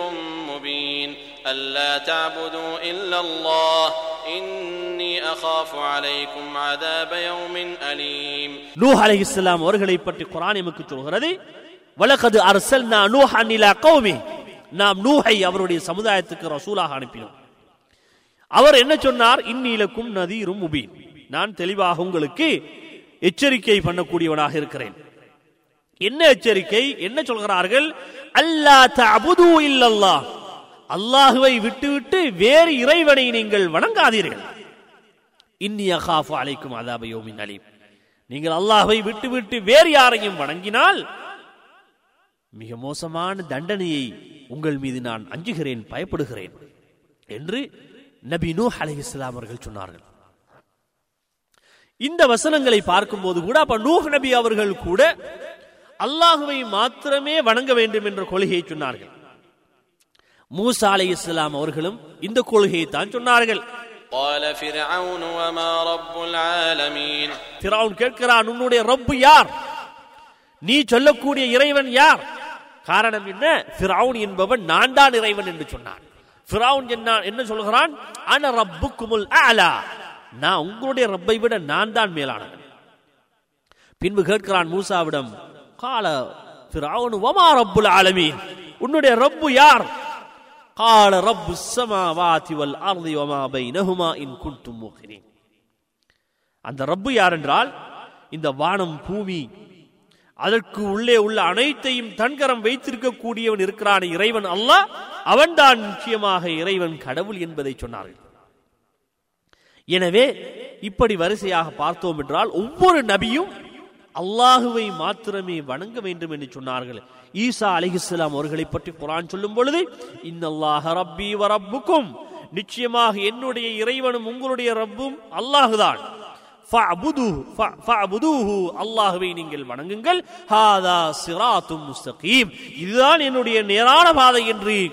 مبين ألا تعبدوا إلا الله إني أخاف عليكم عذاب يوم أليم நூஹ் அலை இஸ்லாம் அவர்களை பற்றி குரான் எமக்கு சொல்கிறது வலகது அரசல்னா நூஹன் இலா கௌமி நாம் நூஹை அவருடைய சமுதாயத்துக்கு ரசூலாக அனுப்பினோம் அவர் என்ன சொன்னார் இந்நீலக்கும் நதீரும் முபீன் நான் தெளிவாக உங்களுக்கு எச்சரிக்கை பண்ணக்கூடியவனாக இருக்கிறேன். என்ன எச்சரிக்கை? என்ன சொல்கிறார்கள்? அல்லா தபுது இல்லல்லா. அல்லாஹுவை விட்டுவிட்டு வேறு இறைவனை நீங்கள் வணங்காதீர்கள். இன்னி அகாஃபு அழைக்கும் அதாப அலீம். நீங்கள் அல்லாஹை விட்டுவிட்டு வேறு யாரையும் வணங்கினால் மிக மோசமான தண்டனையை உங்கள் மீது நான் அஞ்சுகிறேன் பயப்படுகிறேன் என்று நபி நூஹ் அலைஹிஸ்ஸலாம் அவர்கள் சொன்னார்கள். இந்த வசனங்களை பார்க்கும்போது கூட அப்ப நூஹ் நபி அவர்கள் கூட அல்லாஹுவை மாத்திரமே வணங்க வேண்டும் என்ற கொள்கையை சொன்னார்கள். மூசா அலை இஸ்லாம் அவர்களும் இந்த கொள்கையை தான் சொன்னார்கள். கேட்கிறான் உன்னுடைய ரப்பு யார்? நீ சொல்லக்கூடிய இறைவன் யார்? காரணம் என்ன? ஃபிரவுன் என்பவன் நான் தான் இறைவன் என்று சொன்னான். ஃபிரவுன் என்ன என்ன சொல்கிறான்? அன ரப்பு குமுல் அலா. நான் உங்களுடைய ரப்பை விட நான் தான் மேலானவன். பின்பு கேட்கிறான் மூசாவிடம் கால ஃபிரௌன் வமா ரப்புல் ஆலமி உன்னுடைய ரப்பு யார்? கால ரப்பு சமாவாதி வல் அர்தி வமா பைனஹுமா இன் குன்தும் மூகினீன் அந்த ரப்பு யார் என்றால் இந்த வானம் பூமி அதற்கு உள்ளே உள்ள அனைத்தையும் தன்கரம் வைத்திருக்கக்கூடியவன் இருக்கிறான் இறைவன் அல்ல அவன்தான் நிச்சயமாக இறைவன் கடவுள் என்பதை சொன்னார்கள். எனவே இப்படி வரிசையாக பார்த்தோம் என்றால் ஒவ்வொரு நபியும் அல்லாஹுவை மாத்திரமே வணங்க வேண்டும் என்று சொன்னார்கள். ஈசா அலிஹிஸ்லாம் அவர்களை பற்றி குரான் சொல்லும் பொழுது இன்னல்லாஹ ரப்பி வரப்புக்கும் நிச்சயமாக என்னுடைய இறைவனும் உங்களுடைய ரப்பும் அல்லாஹுதான். ஃப- அல்லாஹுவை நீங்கள் வணங்குங்கள். ஹாதா சிராத்தும் இதுதான் என்னுடைய நேரான பாதை என்று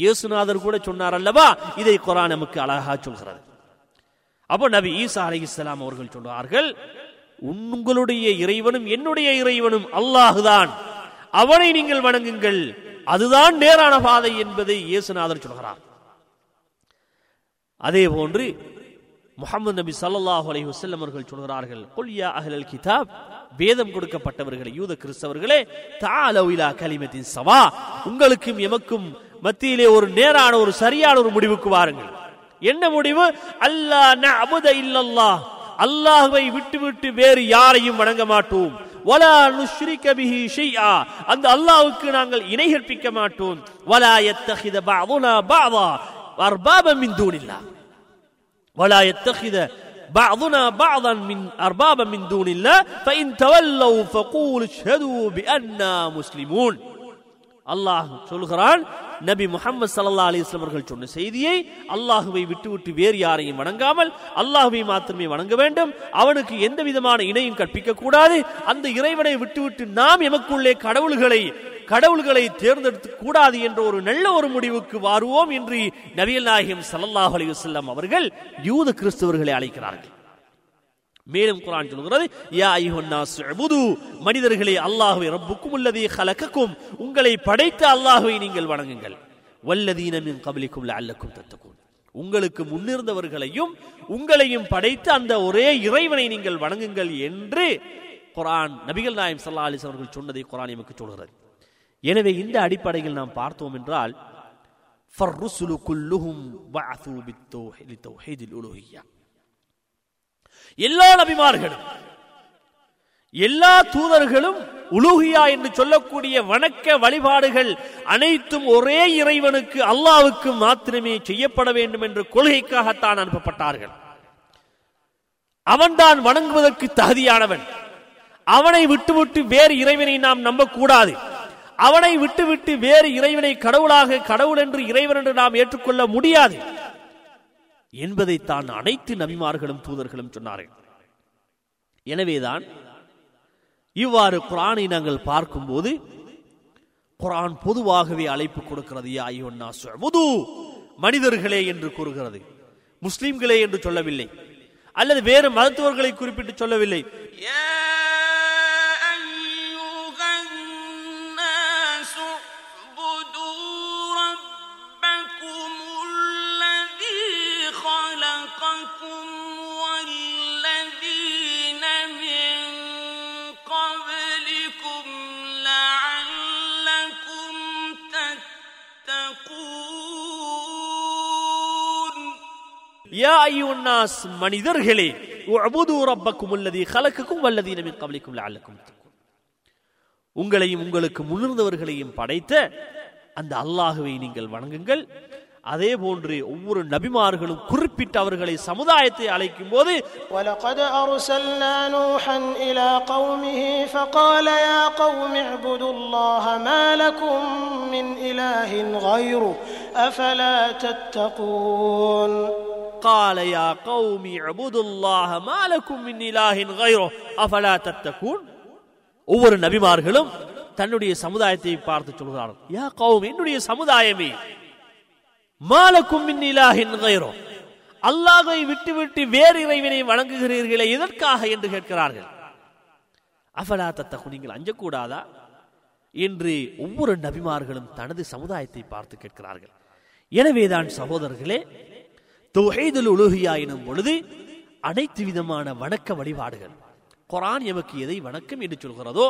இயேசுநாதர் கூட சொன்னார் அல்லவா? இதை குரான் நமக்கு அழகா சொல்கிறது. அப்போ நபி ஈசா அலைஹிஸ்ஸலாம் அவர்கள் சொல்றார்கள் உங்களுடைய இறைவனும் என்னுடைய இறைவனும் அல்லாஹுதான். அவனை நீங்கள் வணங்குங்கள். அதுதான் நேரான பாதை என்பதை இயேசுநாதர் சொல்கிறார். அதே போன்று முகமது நபி சல்லாஹ் அலி வசல்லம் அவர்கள் சொல்கிறார்கள் கொல்யா அஹல் அஹ்லல் கிதாப். வேதம் கொடுக்கப்பட்டவர்களே யூத கிறிஸ்தவர்களே தாலவிலா கலிமத்தின் சவா. உங்களுக்கும் எமக்கும் மத்தியிலே ஒரு நேரான ஒரு சரியான ஒரு முடிவுக்கு வாருங்கள். என்ன முடிவு அல்லா நஅபுத இல்லல்லாஹ் அல்லாஹ்வை விட்டுவிட்டு வேறு யாரையும் வணங்க மாட்டோம் வலா நுஷ்ரிக பிஹி ஷைஆ அந்த அல்லாஹ்வுக்கு நாங்கள் இணை கற்பிக்க மாட்டோம் வலா யத்தஹித பஅதுனா பஅதா அர்பாப மின் தூனில்லாஹ் ولا يتخذ بعضنا بعضا من أربابا من دون الله فإن تولوا فقولوا اشهدوا بأننا مسلمون அல்லாஹ் சொல்கிறான் நபி முகமது சல்லா அலிஸ்லாம் அவர்கள் சொன்ன செய்தியை அல்லாஹுவை விட்டுவிட்டு வேறு யாரையும் வணங்காமல் அல்லாஹுவை மாத்திரமே வணங்க வேண்டும். அவனுக்கு எந்த விதமான இணையும் கற்பிக்க கூடாது. அந்த இறைவனை விட்டுவிட்டு நாம் எமக்குள்ளே கடவுள்களை கடவுள்களை தேர்ந்தெடுத்து கூடாது என்ற ஒரு நல்ல ஒரு முடிவுக்கு வாருவோம் என்று நபிகள் நாயகம் சல்லாஹ் அலி வஸல்லம் அவர்கள் யூத கிறிஸ்தவர்களை அழைக்கிறார்கள். மேலும் குரான் சொல்கிறது யா ஐயுஹன்னாஸ் மனிதர்களே அல்லாஹுவை ரப்புக்கும் அல்லதீ கலக்கக்கும் உங்களை படைத்த அல்லாஹுவை நீங்கள் வணங்குங்கள். வல்லதீனமின் கபலிக்கும் அல்லக்கும் தத்துக்கும் உங்களுக்கு முன்னிருந்தவர்களையும் உங்களையும் படைத்த அந்த ஒரே இறைவனை நீங்கள் வணங்குங்கள் என்று குரான் நபிகள் நாயம் சல்லா அலிஸ் அவர்கள் சொன்னதை குரான் நமக்கு சொல்கிறது எனவே இந்த அடிப்படையில் நாம் பார்த்தோம் என்றால் ஃபர்ருசுலு குல்லுஹும் பஅது பித்தௌஹீதி தௌஹீதில் உலூஹிய்யா. எல்லா நபிமார்களும் எல்லா தூதர்களும் உலூகியா என்று சொல்லக்கூடிய வணக்க வழிபாடுகள் அனைத்தும் ஒரே இறைவனுக்கு அல்லாவுக்கு மாத்திரமே செய்யப்பட வேண்டும் என்ற கொள்கைக்காகத்தான் அனுப்பப்பட்டார்கள். அவன்தான் வணங்குவதற்கு தகுதியானவன். அவனை விட்டுவிட்டு வேறு இறைவனை நாம் நம்பக்கூடாது. அவனை விட்டுவிட்டு வேறு இறைவனை கடவுளாக கடவுள் என்று இறைவன் என்று நாம் ஏற்றுக்கொள்ள முடியாது. என்பதைத்தான் அனைத்து நபிமார்களும் தூதர்களும் சொன்னார்கள். எனவேதான் இவ்வாறு குரானை நாங்கள் பார்க்கும்போது குரான் பொதுவாகவே அழைப்பு கொடுக்கிறது யா அய்யுஹன்னா மனிதர்களே என்று கூறுகிறது. முஸ்லிம்களே என்று சொல்லவில்லை. அல்லது வேறு மருத்துவர்களை குறிப்பிட்டு சொல்லவில்லை. يا யா அய்யுன்னாஸ் மனிதர்களே உஅபுது ரப்பக்கும் அல்லதி ஹலக்கக்கும் வல்லதீன மின் கப்லிக்கும் லஅல்லக்கும் உங்களையும் உங்களுக்கு முன்னிருந்தவர்களையும் படைத்த அந்த அல்லாஹுவை நீங்கள் வணங்குங்கள். அதே போன்று ஒவ்வொரு நபிமார்களும் குறிப்பிட்ட அவர்களை சமுதாயத்தை அழைக்கும் போது ولقد أرسلنا نوحا إلى قومه فقال يا قوم اعبدوا الله ما لكم من إله غيره أفلا تتقون قال يا قوم اعبدوا الله ما لكم من إله غيره أفلا تتقون ஒவ்வொரு நபிமார்களும் தன்னுடைய சமுதாயத்தை பார்த்து சொல்கிறார்கள் யா கௌம் என்னுடைய சமுதாயமே மாலக்கும் மின் அல்லாஹை விட்டு விட்டு வேறு இறைவனை வணங்குகிறீர்களே எதற்காக என்று கேட்கிறார்கள். அஃபலா தத்தகு நீங்கள் அஞ்சக்கூடாதா? என்று ஒவ்வொரு நபிமார்களும் தனது சமுதாயத்தை பார்த்து கேட்கிறார்கள். எனவேதான் சகோதரர்களே தொகைதுல் உலுகியா எனும் பொழுது அனைத்து விதமான வணக்க வழிபாடுகள். குரான் எமக்கு எதை வணக்கம் என்று சொல்கிறதோ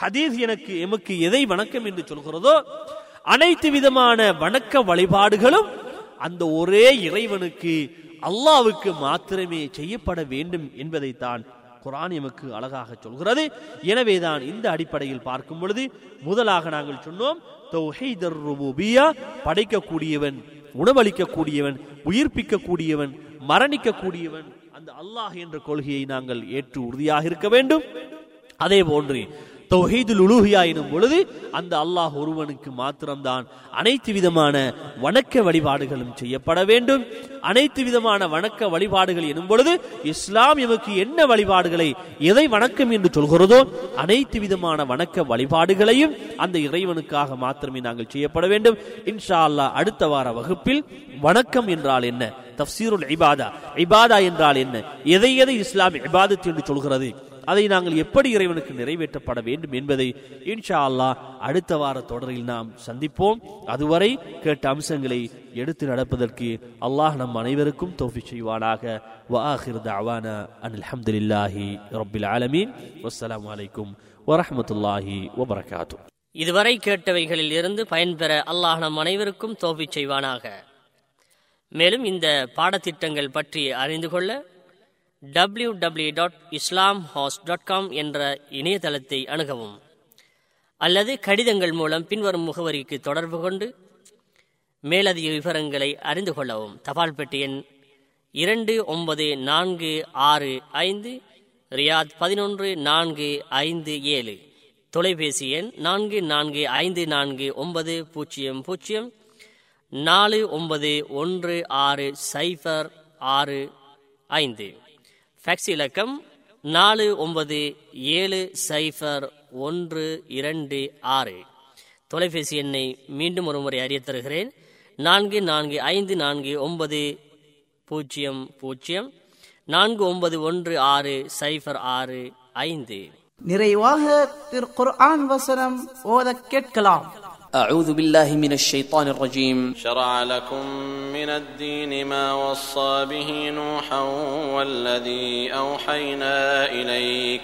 ஹதீஸ் எனக்கு எமக்கு எதை வணக்கம் என்று சொல்கிறதோ அனைத்து விதமான வணக்க வழிபாடுகளும் அந்த ஒரே இறைவனுக்கு அல்லாவுக்கு மாத்திரமே செய்யப்பட வேண்டும் என்பதைத்தான் குரான் எமக்கு அழகாக சொல்கிறது. எனவேதான் இந்த அடிப்படையில் பார்க்கும் பொழுது முதலாக நாங்கள் சொன்னோம் படைக்கக்கூடியவன் உணவளிக்கக்கூடியவன் உயிர்ப்பிக்கக்கூடியவன் மரணிக்கக்கூடியவன் அந்த அல்லாஹ் என்ற கொள்கையை நாங்கள் ஏற்று உறுதியாக இருக்க வேண்டும். அதே போன்று தௌஹீதுல் உலூஹியா எனும் பொழுது அந்த அல்லாஹ் ஒருவனுக்கு மாத்திரம்தான் அனைத்து விதமான வணக்க வழிபாடுகளும் செய்யப்பட வேண்டும். அனைத்து விதமான வணக்க வழிபாடுகள் எனும் பொழுது இஸ்லாம் எமக்கு என்ன வழிபாடுகளை எதை வணக்கம் என்று சொல்கிறதோ அனைத்து விதமான வணக்க வழிபாடுகளையும் அந்த இறைவனுக்காக மாத்திரமே நாங்கள் செய்யப்பட வேண்டும். இன்ஷா அல்லாஹ் அடுத்த வார வகுப்பில் வணக்கம் என்றால் என்ன? தப்சீருல் இபாதா. இபாதா என்றால் என்ன? எதை எதை இஸ்லாம் இபாதத் என்று சொல்கிறது? அதை நாங்கள் எப்படி இறைவனுக்கு நிறைவேற்றப்பட வேண்டும் என்பதை இன்ஷா அல்லாஹ் அடுத்த வார தொடரில் நாம் சந்திப்போம். அதுவரை கேட்ட அம்சங்களை எடுத்து நடப்பதற்கு அல்லாஹ் நம் அனைவருக்கும் தோஃபி செய்வானாக. வஆஹிர் தஅவானா அனில் ஹம்துலில்லாஹி ரபில் ஆலமீன். வஸ்ஸலாமு வலைக்கும் வரமத்துல்லாஹி வபரகாத்து இதுவரை கேட்டவைகளில் இருந்து பயன்பெற அல்லாஹ் நம் அனைவருக்கும் தோஃபி செய்வானாக. மேலும் இந்த பாடத்திட்டங்கள் பற்றி அறிந்து கொள்ள W W dot islamhouse dot com என்ற இணையதளத்தை அணுகவும். அல்லது கடிதங்கள் மூலம் பின்வரும் முகவரிக்கு தொடர்பு கொண்டு மேலதிக விவரங்களை அறிந்து கொள்ளவும். தபால் பெட்டி எண் இரண்டு ஒன்பது நான்கு ஆறு ஐந்து ரியாத் பதினொன்று நான்கு ஐந்து ஏழு. தொலைபேசி எண் நான்கு நான்கு ஐந்து நான்கு ஒன்பது பூஜ்ஜியம் பூஜ்ஜியம் நாலு ஒன்பது ஒன்று ஆறு சைஃபர் ஆறு ஐந்து. ஃபேக்ஸ் இலக்கம் நாலு ஒன்பது ஏழு சைஃபர் ஒன்று இரண்டு ஆறு. தொலைபேசி எண்ணை மீண்டும் ஒருமுறை அறிய தருகிறேன். நான்கு நான்கு ஐந்து நான்கு ஒன்பது பூஜ்ஜியம் பூஜ்ஜியம். நான்கு ஒன்பது ஒன்று ஆறு சைஃபர் ஆறு ஐந்து. நிறைவாக திரு குர்ஆன் வசனம் ஓத கேட்கலாம். أعوذ بالله من الشيطان الرجيم. شرع لكم من الدين ما وصى به نوحا والذي أوحينا إليك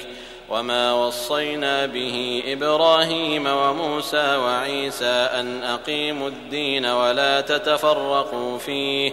وما وصينا به إبراهيم وموسى وعيسى أن أقيموا الدين ولا تتفرقوا فيه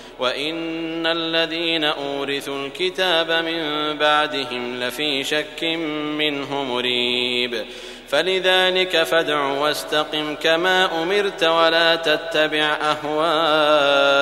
وإن الذين أورثوا الكتاب من بعدهم لفي شك منه مريب فلذلك فادع واستقم كما أمرت ولا تتبع أهواءهم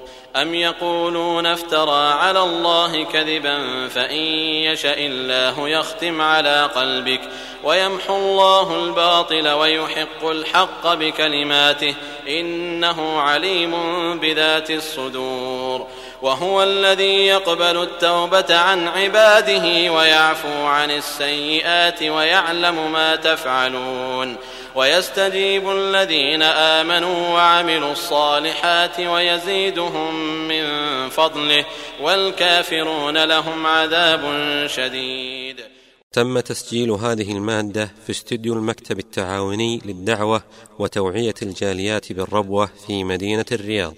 أم يقولون افترى على الله كذبا فإن يشأ الله يختم على قلبك ويمحو الله الباطل ويحق الحق بكلماته إنه عليم بذات الصدور وهو الذي يقبل التوبة عن عباده ويعفو عن السيئات ويعلم ما تفعلون ويستجيب الذين آمنوا وعملوا الصالحات ويزيدهم من فضله والكافرون لهم عذاب شديد. تم تسجيل هذه المادة في استديو المكتب التعاوني للدعوة وتوعية الجاليات بالربوة في مدينة الرياض.